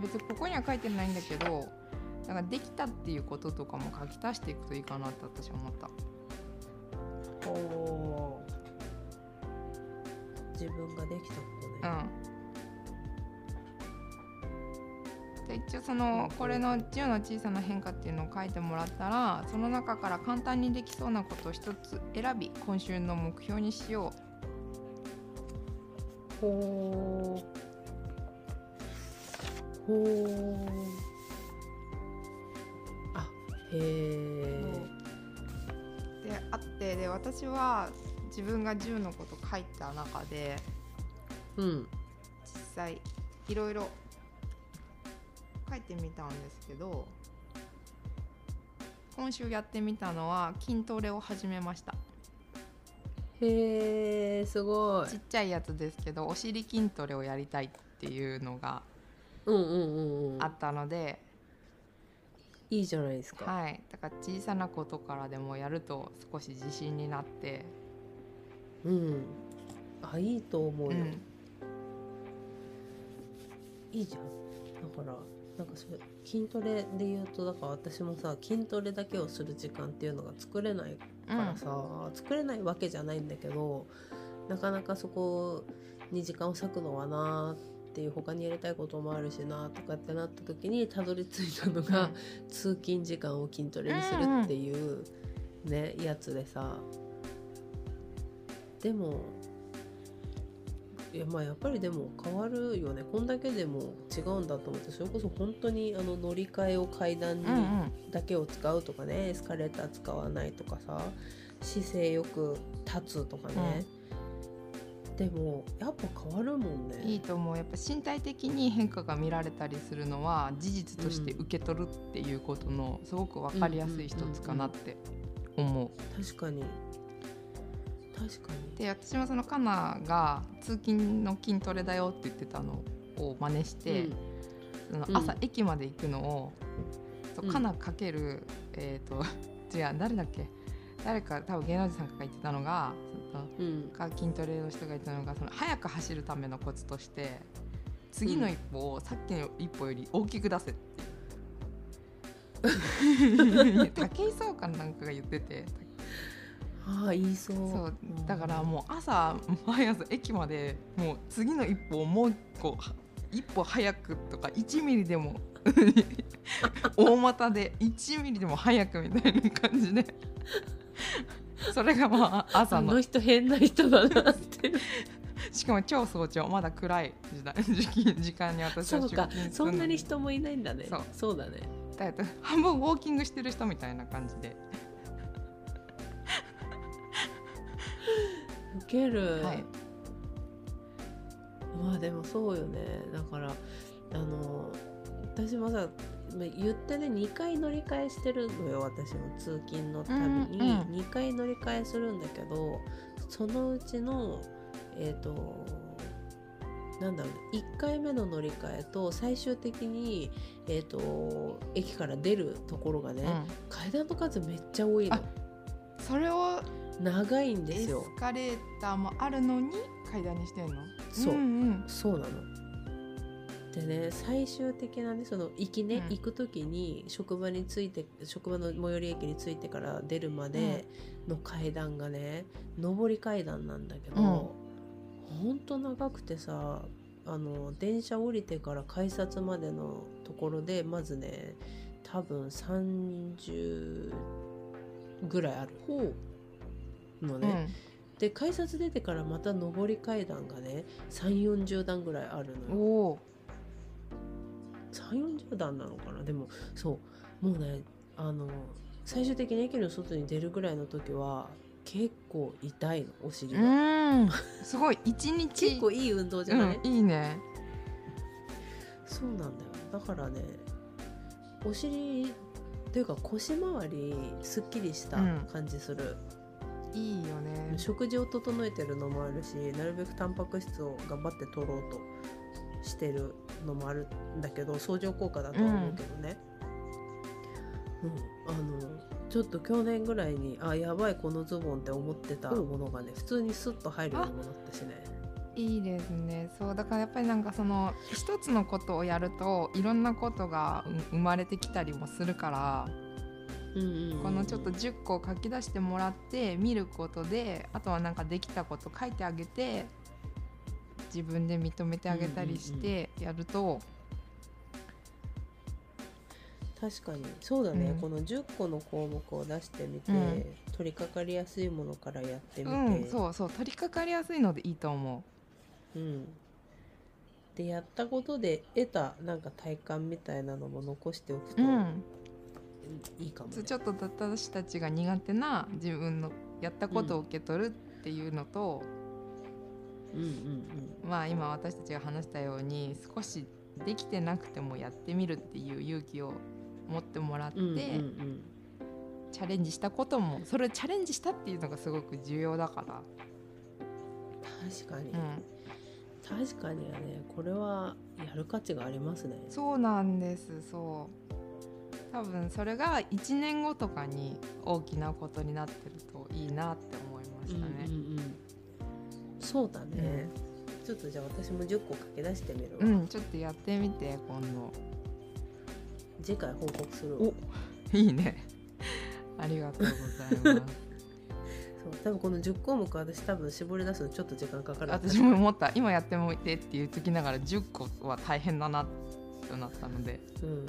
別にここには書いてないんだけどなんかできたっていうこととかも書き足していくといいかなって私は思った。うん。おー自分ができたことね。うん、で一応そのこれの10の小さな変化っていうのを書いてもらったらその中から簡単にできそうなことを一つ選び今週の目標にしよほーほー。あへえう。であってで私は自分が10のこと書いた中でうん。実際いろいろ書いてみたんですけど今週やってみたのは筋トレを始めました。へえすごい。ちっちゃいやつですけどお尻筋トレをやりたいっていうのがうんうんうんうん。あったので、いいじゃないですか、はい、だから小さなことからでもやると少し自信になって、うん。あいいと思うよ、うん、いいじゃん。だからなんかそれ筋トレで言うとだから私もさ筋トレだけをする時間っていうのが作れないからさ、作れないわけじゃないんだけどなかなかそこに時間を割くのはなっていう他にやりたいこともあるしなとかってなった時にたどり着いたのが、通勤時間を筋トレにするっていうね、やつでさ。でもいやまあやっぱりでも変わるよね。こんだけでも違うんだと思ってそれこそ本当にあの乗り換えを階段にうんうん。だけを使うとかねエスカレーター使わないとかさ姿勢よく立つとかね、でもやっぱ変わるもんね。いいと思う。やっぱ身体的に変化が見られたりするのは事実として受け取るっていうことのすごく分かりやすい一つかなって思う。確かに。確かに。で私もそのカナが通勤の筋トレだよって言ってたのを真似して、その朝うん。駅まで行くのを、そううん。カナかけるえっ、と 違う誰だっけ？誰か多分芸能人さんが言ってたのがか筋トレの人が言ったのがその早く走るためのコツとして次の一歩をさっきの一歩より大きく出せって 武井壮かなんかが言ってて。ああ言いそう。そう。だからもう朝毎朝駅までもう次の一歩をもう一個一歩早くとか1ミリでも 大股で1ミリでも早くみたいな感じでそれがまあ朝の。あの人変な人だなって。しかも超早朝。まだ暗い時代時間に私はそうか。そんなに人もいないんだね。そう。そうだね。だって半分ウォーキングしてる人みたいな感じで、ウケる、はい、まあでもそうよね。だからあの私もさまあ言ってね2回乗り換えしてるのよ私も通勤のたびに。うんうん。2回乗り換えするんだけどそのうちのえっ、となんだろう1回目の乗り換えと最終的に、えー、と駅から出るところがね、うん。階段の数めっちゃ多いの。あそれを長いんでエスすよカレーターもあるのに階段にしてんの？そう、んん。そうなの。でね最終的なねその行きね、うん。行く時に職場に着いて職場の最寄り駅に着いてから出るまでの階段がね上り階段なんだけど、ほん。と長くてさあの電車降りてから改札までのところでまずね多分30ぐらいある。のね。うんで改札出てからまた上り階段がね3 4 0段ぐらいあるのよ3 4 0段なのかな？でもそうもうねあの最終的に駅の外に出るぐらいの時は結構痛いのお尻うが、ん。すごい。一日？結構いい運動じゃない、うん、いいね。そうなんだよ。だからねお尻っていうか腰回りすっきりしたうん。感じする、いいよね。食事を整えてるのもあるしなるべくタンパク質を頑張って取ろうとしてるのもあるんだけど相乗効果だとは思うけどね、うん。あのちょっと去年ぐらいにあやばいこのズボンって思ってたものがね普通にスッと入るようにもなったしね。いいですね。そうだからやっぱりなんかその一つのことをやるといろんなことがう生まれてきたりもするからうんうんうん。このちょっと10個書き出してもらって見ることであとはなんかできたこと書いてあげて自分で認めてあげたりしてやると、確かに。そうだね、うん。この10個の項目を出してみて、うん。取り掛かりやすいものからやってみて、うん、そうそう。取り掛かりやすいのでいいと思う。ん。でやったことで得たなんか体感みたいなのも残しておくう。とうん、いいかもね、ちょっと私たちが苦手な自分のやったことを受け取るっていうのと、うんうんまあ今私たちが話したように少しできてなくてもやってみるっていう勇気を持ってもらって、チャレンジしたこともそれをチャレンジしたっていうのがすごく重要だから、確かに、うん、確かにはねこれはやる価値がありますね。そうなんですそう。多分それが1年後とかに大きなことになってるといいなって思いましたね。うんうんうんそうだね、ちょっとじゃあ私も10個書き出してみるわ、うん、ちょっとやってみて今度。次回報告するわ。おいいね。ありがとうございます。そう多分この10項目私多分絞り出すのちょっと時間かかる私も思った。今やってもいてって言っときながら10個は大変だなとなったので。うん。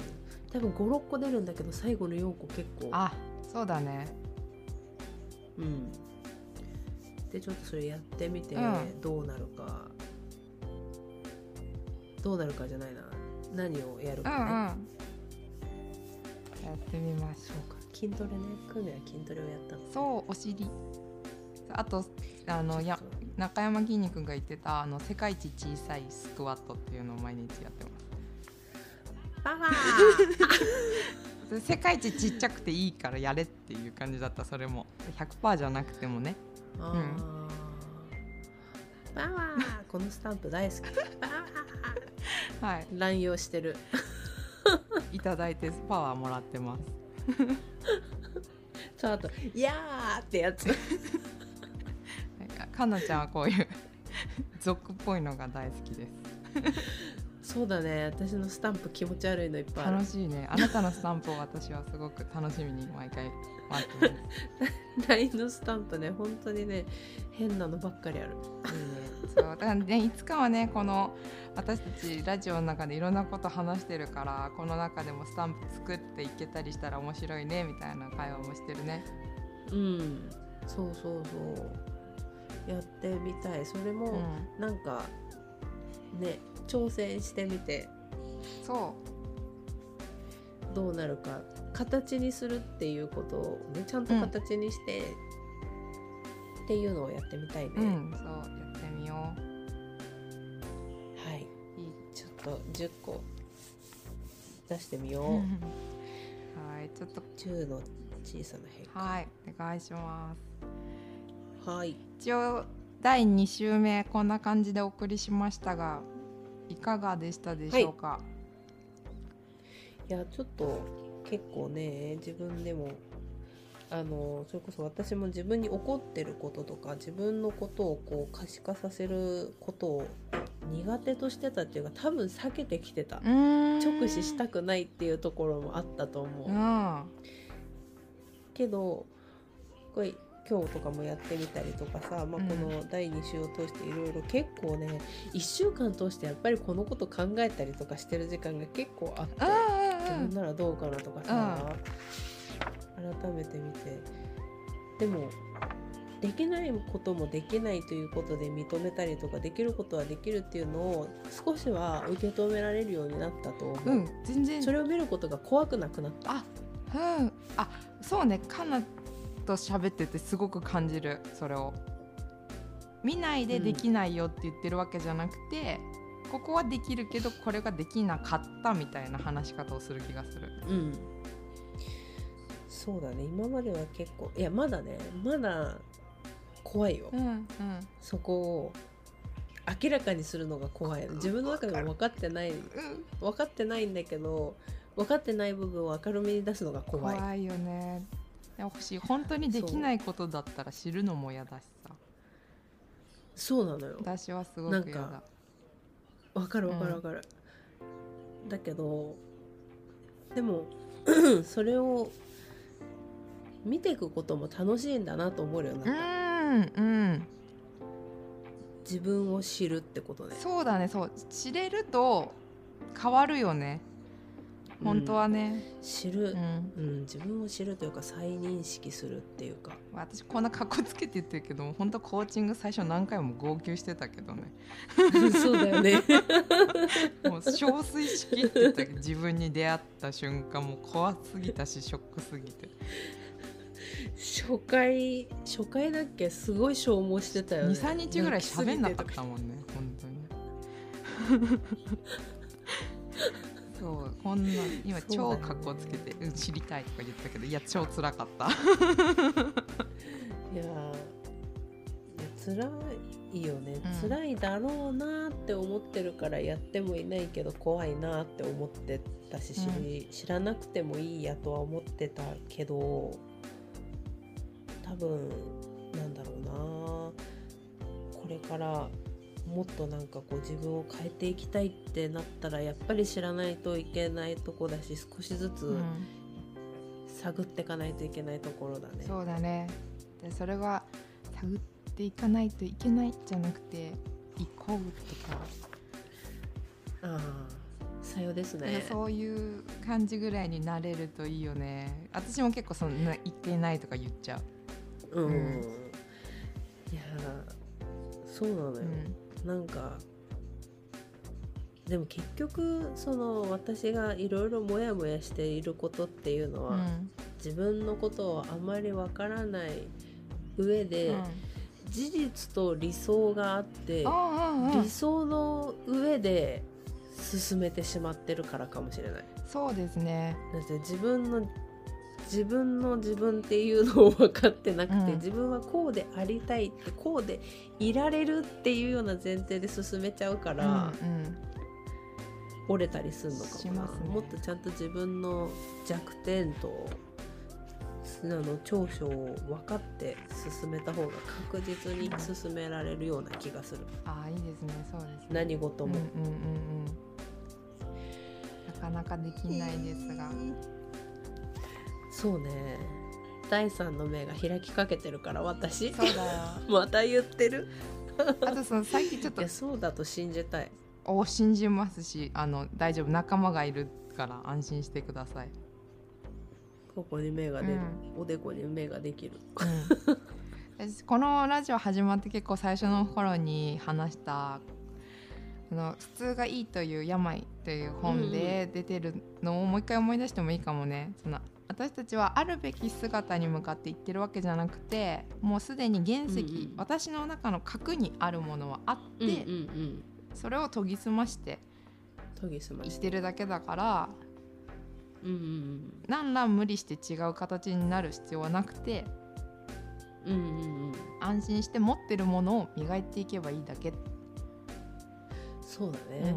多分56個出るんだけど最後の4個結構。あそうだね。うんでちょっとそれやってみてうん。どうなるか、どうなるかじゃないな。何をやるうんうん。かね、やってみましょそうか。筋トレね。クミは筋トレをやったの。うそうお尻。あとあのや中山きんに君が言ってたあの世界一小さいスクワットっていうのを毎日やってます。パワーで世界一ちっちゃくていいからやれっていう感じだったそれも。100%じゃなくてもねあー。パワー。このスタンプ大好き。パ ワはい。ー乱用してる。いただいてパワーもらってます。そうあと「いやー」ってやつ。かなちゃんはこういう俗っぽいのが大好きです。そうだね。私のスタンプ気持ち悪いのいっぱいある。楽しいね。あなたのスタンプを私はすごく楽しみに毎回待ってます LINE のスタンプね本当にね変なのばっかりある。いいね。そう。だからねいつかはねこの私たちラジオの中でいろんなこと話してるからこの中でもスタンプ作っていけたりしたら面白いねみたいな会話もしてるね。うん。そうそうそう。やってみたい。それも、うん。なんかね挑戦してみて。そどうなるか形にするっていうことをねちゃんと形にして、っていうのをやってみたいね、ううん。そうやってみよはい。いいちょっと10個出してみよう。うはいちょっと。10の小さな変化。はいお願いします。はい。一応第2週目こんな感じでお送りしましたがいかがでしたでしょうか、いやちょっと結構ね自分でもあのそれこそ私も自分に起こってることとか自分のことをこう可視化させることを苦手としてたっていうか多分避けてきてた。直視したくないっていうところもあったと思う、うん。けどこれ今日とかもやってみたりとかさ、まあ、うん。この第2週を通していろいろ結構ね1週間通してやっぱりこのこと考えたりとかしてる時間が結構あって。自うん分ならどうかなとかさ、改めて見て。でもできないこともできないということで認めたりとかできることはできるっていうのを少しは受け止められるようになったと思う、うん全然。それを見ることが怖くなくなった。あうん。あそうね。かなと喋っててすごく感じるそれを。見ないでできないよって言ってるわけじゃなくて、ここはできるけどこれができなかったみたいな話し方をする気がする。うん。そうだね。今までは結構いやまだねまだ怖いよ、うんうん。そこを明らかにするのが怖い自分の中でも分かってない分かってないんだけど分かってない部分を明るみに出すのが怖い。怖いよね。でもし本当にできないことだったら知るのも嫌だしさ。そうなのよ。私はすごく嫌だか分かる分かるうん。分かる、だけどでも それを見ていくことも楽しいんだなと思うようにうなった、んうん。自分を知るってことねそうだねそう。知れると変わるよね本当はね、知る。う、ん。うん自分を知るというか再認識するっていうか。私こんな格好つけて言ってるけど本当コーチング最初何回も号泣してたけどね。そうだよね。もう憔悴しきってたけど自分に出会った瞬間もう怖すぎたしショックすぎて。初回初回だっけ？すごい消耗してたよね。23日ぐらい喋んなかったもんね本当にそうこんな今超格好つけて、うん、知りたいとか言ったけどいや超辛かった。いやーいや辛いよね、うん。辛いだろうなって思ってるからやってもいないけど怖いなって思ってたし、知り知らなくてもいいやとは思ってたけど多分なんだろうな。これからもっとなんかこう自分を変えていきたいってなったらやっぱり知らないといけないとこだし少しずつうん。探っていかないといけないところだね。そうだね。でそれは探っていかないといけないじゃなくて行こうとか、ああさようですね。そういう感じぐらいになれるといいよね。私も結構そんな行ってないとか言っちゃう、うん、うんいやそうなのよ、うんなんかでも結局その私がいろいろモヤモヤしていることっていうのは、うん。自分のことをあまりわからない上で、事実と理想があって、うんうんうん。理想の上で進めてしまってるからかもしれない。そうですね。だって自分の自分の自分っていうのを分かってなくて、うん。自分はこうでありたいってこうでいられるっていうような前提で進めちゃうから、うんうん折れたりするのかもね。もっとちゃんと自分の弱点とあの長所を分かって進めた方が確実に進められるような気がする。ああいいですね。そうですね。何事も。うんうんうんうん。なかなかできないですがそうね。第三の目が開きかけてるから私。そうだよ。また言ってる？あとそのさっきちょっといやそうだと信じたい。お信じますしあの大丈夫仲間がいるから安心してください、ここに目が出る、おでこに目ができる。うん、私このラジオ始まって結構最初の頃に話したあの「普通がいいという病」という本で出てるのをもう一回思い出してもいいかもね。その私たちはあるべき姿に向かっていってるわけじゃなくてもうすでに原石、うんうん。私の中の核にあるものはあって、うんうんうん。それを研ぎ澄まして研ぎ澄まして。るだけだからうんうん何ら無理して違う形になる必要はなくてうんうんうん。うん安心して持ってるものを磨いていけばいいだけ、そうだね、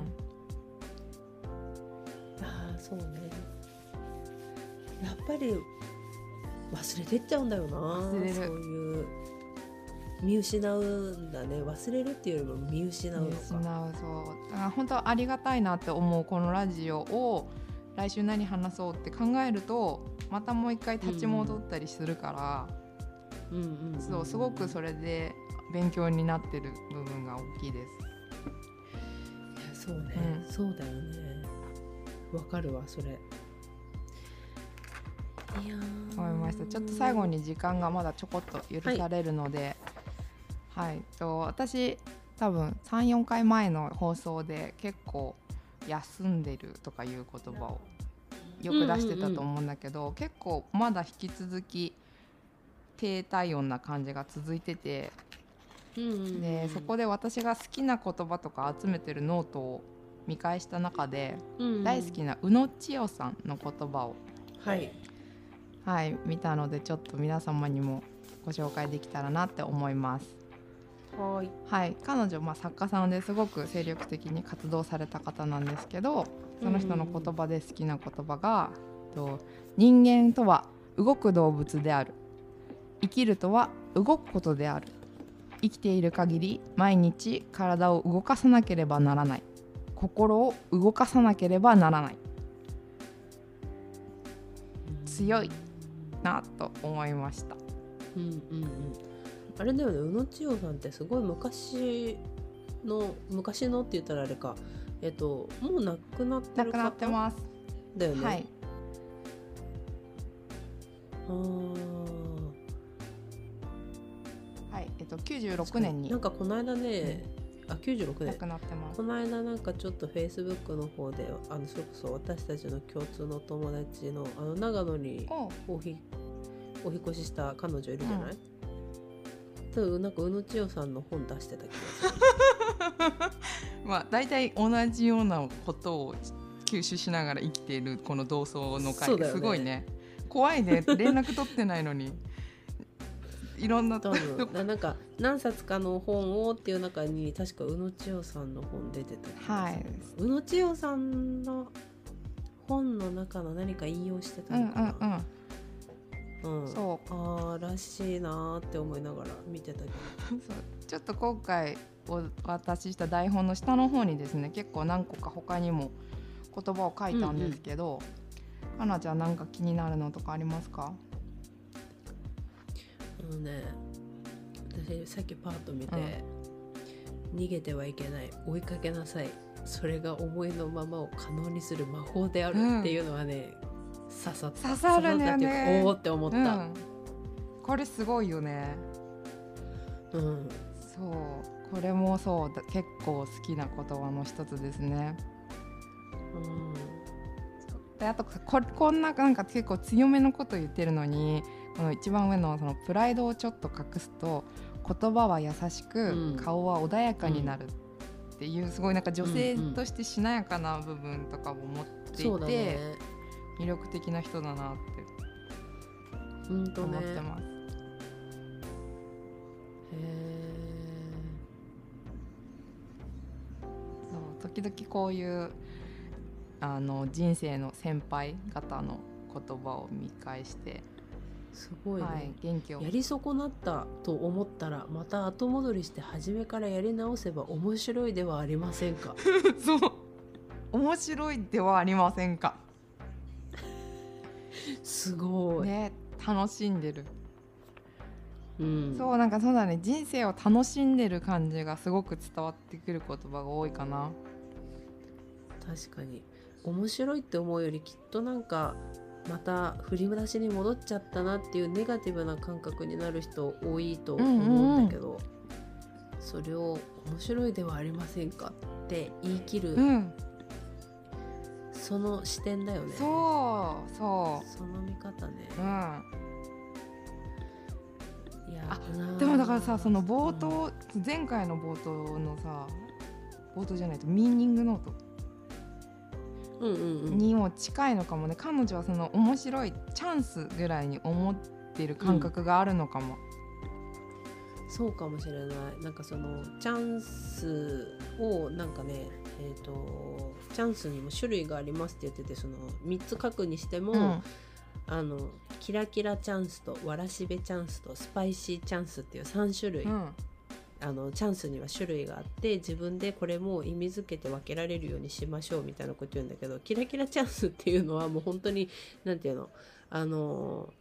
うん。ああそうねやっぱり忘れてっちゃうんだよなそういう見失うんだね。忘れるっていうよりも見失うの見失う。かそう。だから本当ありがたいなって思うこのラジオを来週何話そうって考えるとまたもう一回立ち戻ったりするから、うんうんうんそうすごくそれで勉強になってる部分が大きいです。いやそうね、うん。そうだよね。わかるわそれ思いました。ちょっと最後に時間がまだちょこっと許されるので、はい。と私多分34回前の放送で結構休んでるとかいう言葉をよく出してたと思うんだけど、結構まだ引き続き低体温な感じが続いててうんうんうんでそこで私が好きな言葉とか集めてるノートを見返した中で、うんうん。大好きな宇野千代さんの言葉をはいはい、見たのでちょっと皆様にもご紹介できたらなって思います。はーい。はい、彼女、まあ、作家さんですごく精力的に活動された方なんですけどその人の言葉で好きな言葉が「と人間とは動く動物である」「生きるとは動くことである」「生きている限り毎日体を動かさなければならない」「心を動かさなければならない」強いなと思いました。うんうんうん。あれだよね宇野千代さんってすごい昔の昔のって言ったらあれか。えっともう亡くなってる方なくなってます。だよね、はい、はい、えっと96年に。なんかこの間ね、あ96亡年くなってます。こ。の間なんかちょっとフェイスブックの方であのそれこそ私たちの共通の友達のあの長野におおひお引っ越しした彼女いるじゃない、多分なんか宇野千代さんの本出してた気がする。まあ大体同じようなことを吸収しながら生きているこの同窓の会、ね。すごいね。怖いね。連絡取ってないのにいろんな多分。ななんか何冊かの本をっていう中に確か宇野千代さんの本出てたはい。宇野千代さんの本の中の何か引用してたうんうんのかな、うん。うん。そああらしいなーって思いながら見てたけど。う そう。ちょっと今回お渡しした台本の下の方にですね結構何個か他にも言葉を書いたんですけど、かなちゃんなんか気になるのとかありますか？あのね私さっきパート見て、逃げてはいけない追いかけなさいそれが思いのままを可能にする魔法であるっていうのはね、刺さった。刺さるんだよね。刺さったっていうかおおって思った、うん、これすごいよね。うん。そう。これもそうだ。結構好きな言葉の一つですね。うん。であとここんななんか結構強めのこと言ってるのにこの一番上のそのプライドをちょっと隠すと言葉は優しく、うん。顔は穏やかになるっていうすごいなんか女性としてしなやかな部分とかも持っていて、ね。魅力的な人だなって思ってます。へそう時々こういうあの人生の先輩方の言葉を見返して、ーすごいね、はい、元気を。やり損なったと思ったらまた後戻りして初めからやり直せば面白いではありませんか？そう。面白いではありませんか？すごい、ね楽しんでる、うん、そうなんかそうだね。人生を楽しんでる感じがすごく伝わってくる言葉が多いかな。確かに。面白いって思うよりきっとなんかまた振り出しに戻っちゃったなっていうネガティブな感覚になる人多いと思うんだけど、それを面白いではありませんかって言い切る、うん。その視点だよね。そうそその見方ね。う、うん、いやでもだからさその冒頭、前回の冒頭のさ冒頭じゃないとミーニングノート。うんうんうんにも近いのかもね。彼女はその面白いチャンスぐらいに思ってる感覚があるのかも、そうかもしれない。なんかそのチャンスをなんかねえー、とチャンスにも種類がありますって言っててその3つ書くにしても、うん。あのキラキラチャンスとわらしべチャンスとスパイシーチャンスっていう3種類、うんあのチャンスには種類があって自分でこれも意味付けて分けられるようにしましょうみたいなこと言うんだけどキラキラチャンスっていうのはもう本当になんていうの？あの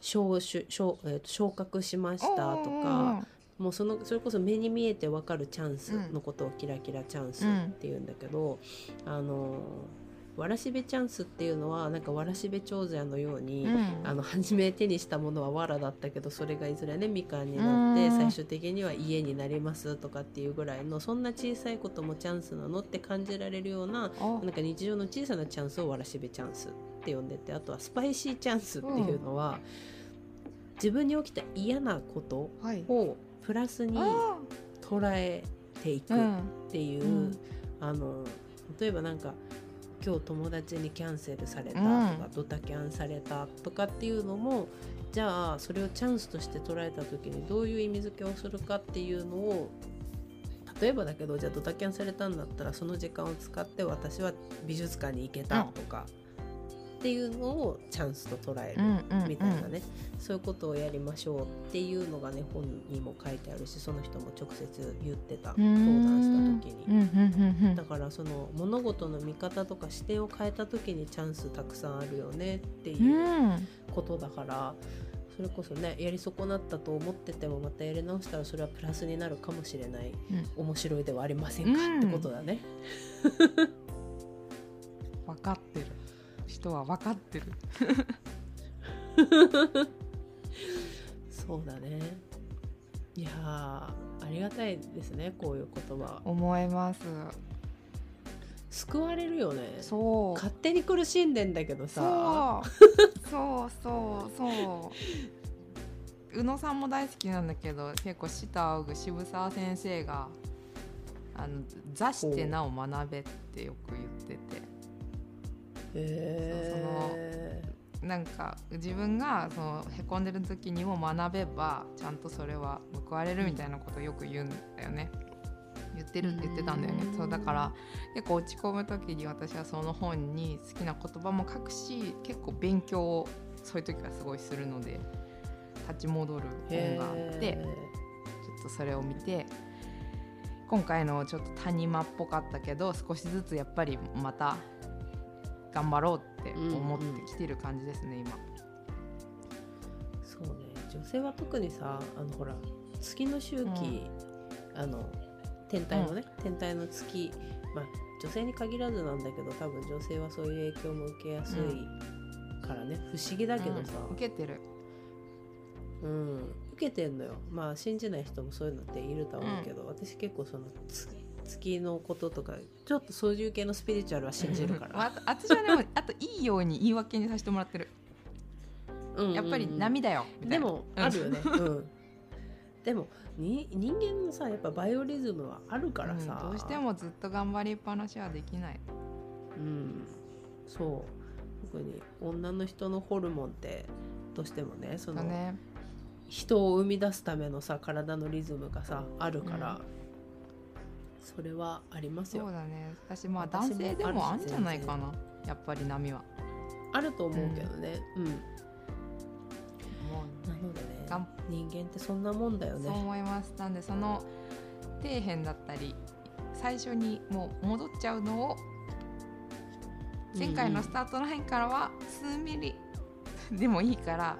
昇取昇,、えーと昇格しましたとかもうそのそれこそ目に見えて分かるチャンスのことをキラキラチャンスっていうんだけど、あのわらしべチャンスっていうのはなんかわらしべ長者のように、うん。あの初め手にしたものは藁だったけどそれがいずれねみかんになってうん。最終的には家になりますとかっていうぐらいのそんな小さいこともチャンスなのって感じられるようなおなんか日常の小さなチャンスをわらしべチャンスって呼んでてあとはスパイシーチャンスっていうのは、自分に起きた嫌なことはい。をプラスにあ捉えていくっていう、うん。あの例えばなんか今日友達にキャンセルされたとか、うん。ドタキャンされたとかっていうのもじゃあそれをチャンスとして捉えた時にどういう意味付けをするかっていうのを例えばだけどじゃあドタキャンされたんだったらその時間を使って私は美術館に行けたとか、っていうのをチャンスと捉える。うんうんうん。みたいなね、そういうことをやりましょうっていうのがね本にも書いてあるしその人も直接言ってた。登壇した時に、うんうんうんうん。だからその物事の見方とか視点を変えた時にチャンスたくさんあるよねっていううん。ことだから、それこそねやり損なったと思っててもまたやり直したらそれはプラスになるかもしれない面白いではありませんか、うんってことだね。分かってる人は分かってる。そうだね。いやーありがたいですねこういう言葉。思います。救われるよね。そう。勝手に苦しんでんだけどさ。そう。そうそうそう。宇野さんも大好きなんだけど結構舌仰ぐ渋沢先生が「あの座してなお学べ」ってよく言っててへなんか自分がそのへこんでる時にも学べばちゃんとそれは報われるみたいなことをよく言うんだよね。言ってる言ってたんだよね。うんそうだから結構落ち込む時に私はその本に好きな言葉も書くし結構勉強をそういう時はすごいするので立ち戻るえ本があってちょっとそれを見て今回のちょっと谷間っぽかったけど少しずつやっぱりまた頑張ろうって思ってきてる感じですね、今。そうね。女性は特にさあのほら月の周期、あの天体のね、天体の月まあ女性に限らずなんだけど多分女性はそういう影響も受けやすいからね、不思議だけどさ、うん。受けてる。うん、受けてんのよ。まあ信じない人もそういうのっているとは思うけど、私結構そのつ月のこととかちょっとそういう系のスピリチュアルは信じるから、私はでも あといいように言い訳にさせてもらってる。うん。うんうんやっぱり波だよでもあるよね、うん、でもに人間のさやっぱバイオリズムはあるからさ、うん。どうしてもずっと頑張りっぱなしはできない。うん。そう。特に女の人のホルモンってどうしてもねその、だね。人を生み出すためのさ体のリズムがさあるから、それはありますよ。そうだね。私まあ男性であるしもあんじゃないかな。やっぱり波は。あると思うけどね。うん、もなのでね人間ってそんなもんだようそうね思います。なんでその底辺だったり最初にもう戻っちゃうのを前回のスタートの辺からは数ミリでもいいから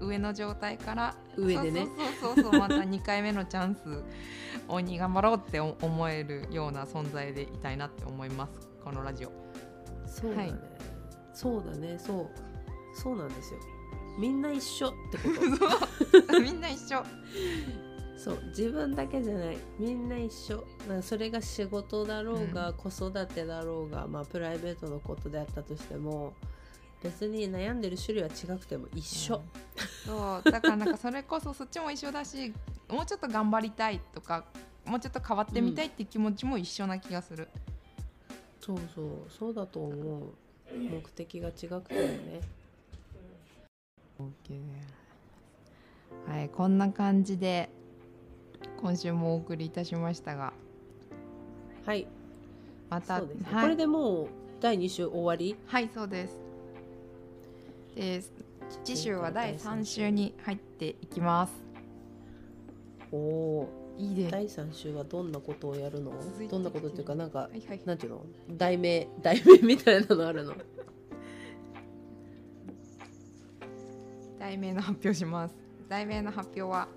上の状態から上でね。そうそうそうそうまた2回目のチャンスをに頑張ろうって思えるような存在でいたいなって思いますこのラジオ。そうだね、はい。そうだね。そう。そうなんですよ。みんな一緒ってこと。みんな一緒。そう。自分だけじゃない。みんな一緒。だからそれが仕事だろうが、子育てだろうが、まあ、プライベートのことであったとしても別に悩んでる種類は違くても一緒、そうだからなんかそれこそそっちも一緒だしもうちょっと頑張りたいとかもうちょっと変わってみたいっていう気持ちも一緒な気がする、そうそうそうだと思う。目的が違くてもね。OK はいこんな感じで今週もお送りいたしましたが。はい。またね、はい、これでもう第2週終わり？はいそうですで次週は第3週に入っていきます。おおいいで第3週はどんなことをやるの？どんなことっていうかなんかはいはい。なんていうの？題名題名 みたいなのあるの？題名の発表します。題名の発表は、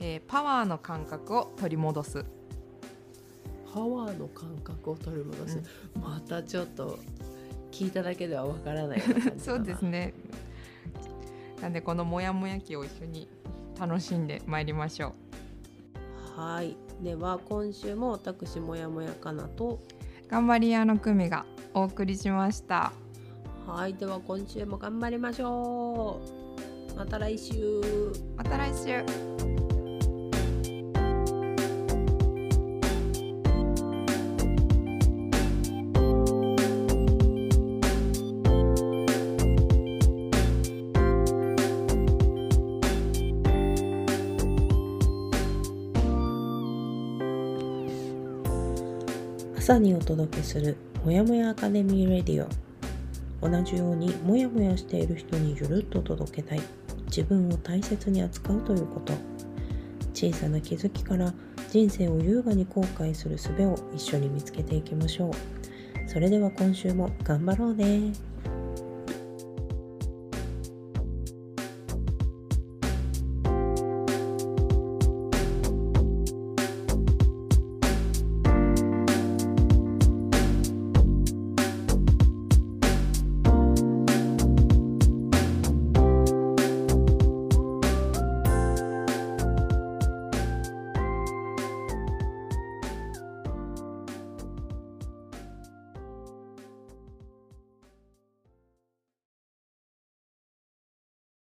えーパワーの感覚を取り戻す。パワーの感覚を取り戻す、またちょっと聞いただけではわからないそうですね。なんでこのモヤモヤ期を一緒に楽しんでまいりましょう。はい。では今週も私もやもやかなと。頑張り屋の組がお送りしました。はい。では今週も頑張りましょう。また来週。また来週朝にお届けするもやもやアカデミーレディオ。同じようにもやもやしている人にゆるっと届けたい。自分を大切に扱うということ。小さな気づきから人生を優雅に後悔する術を一緒に見つけていきましょう。それでは今週も頑張ろうね。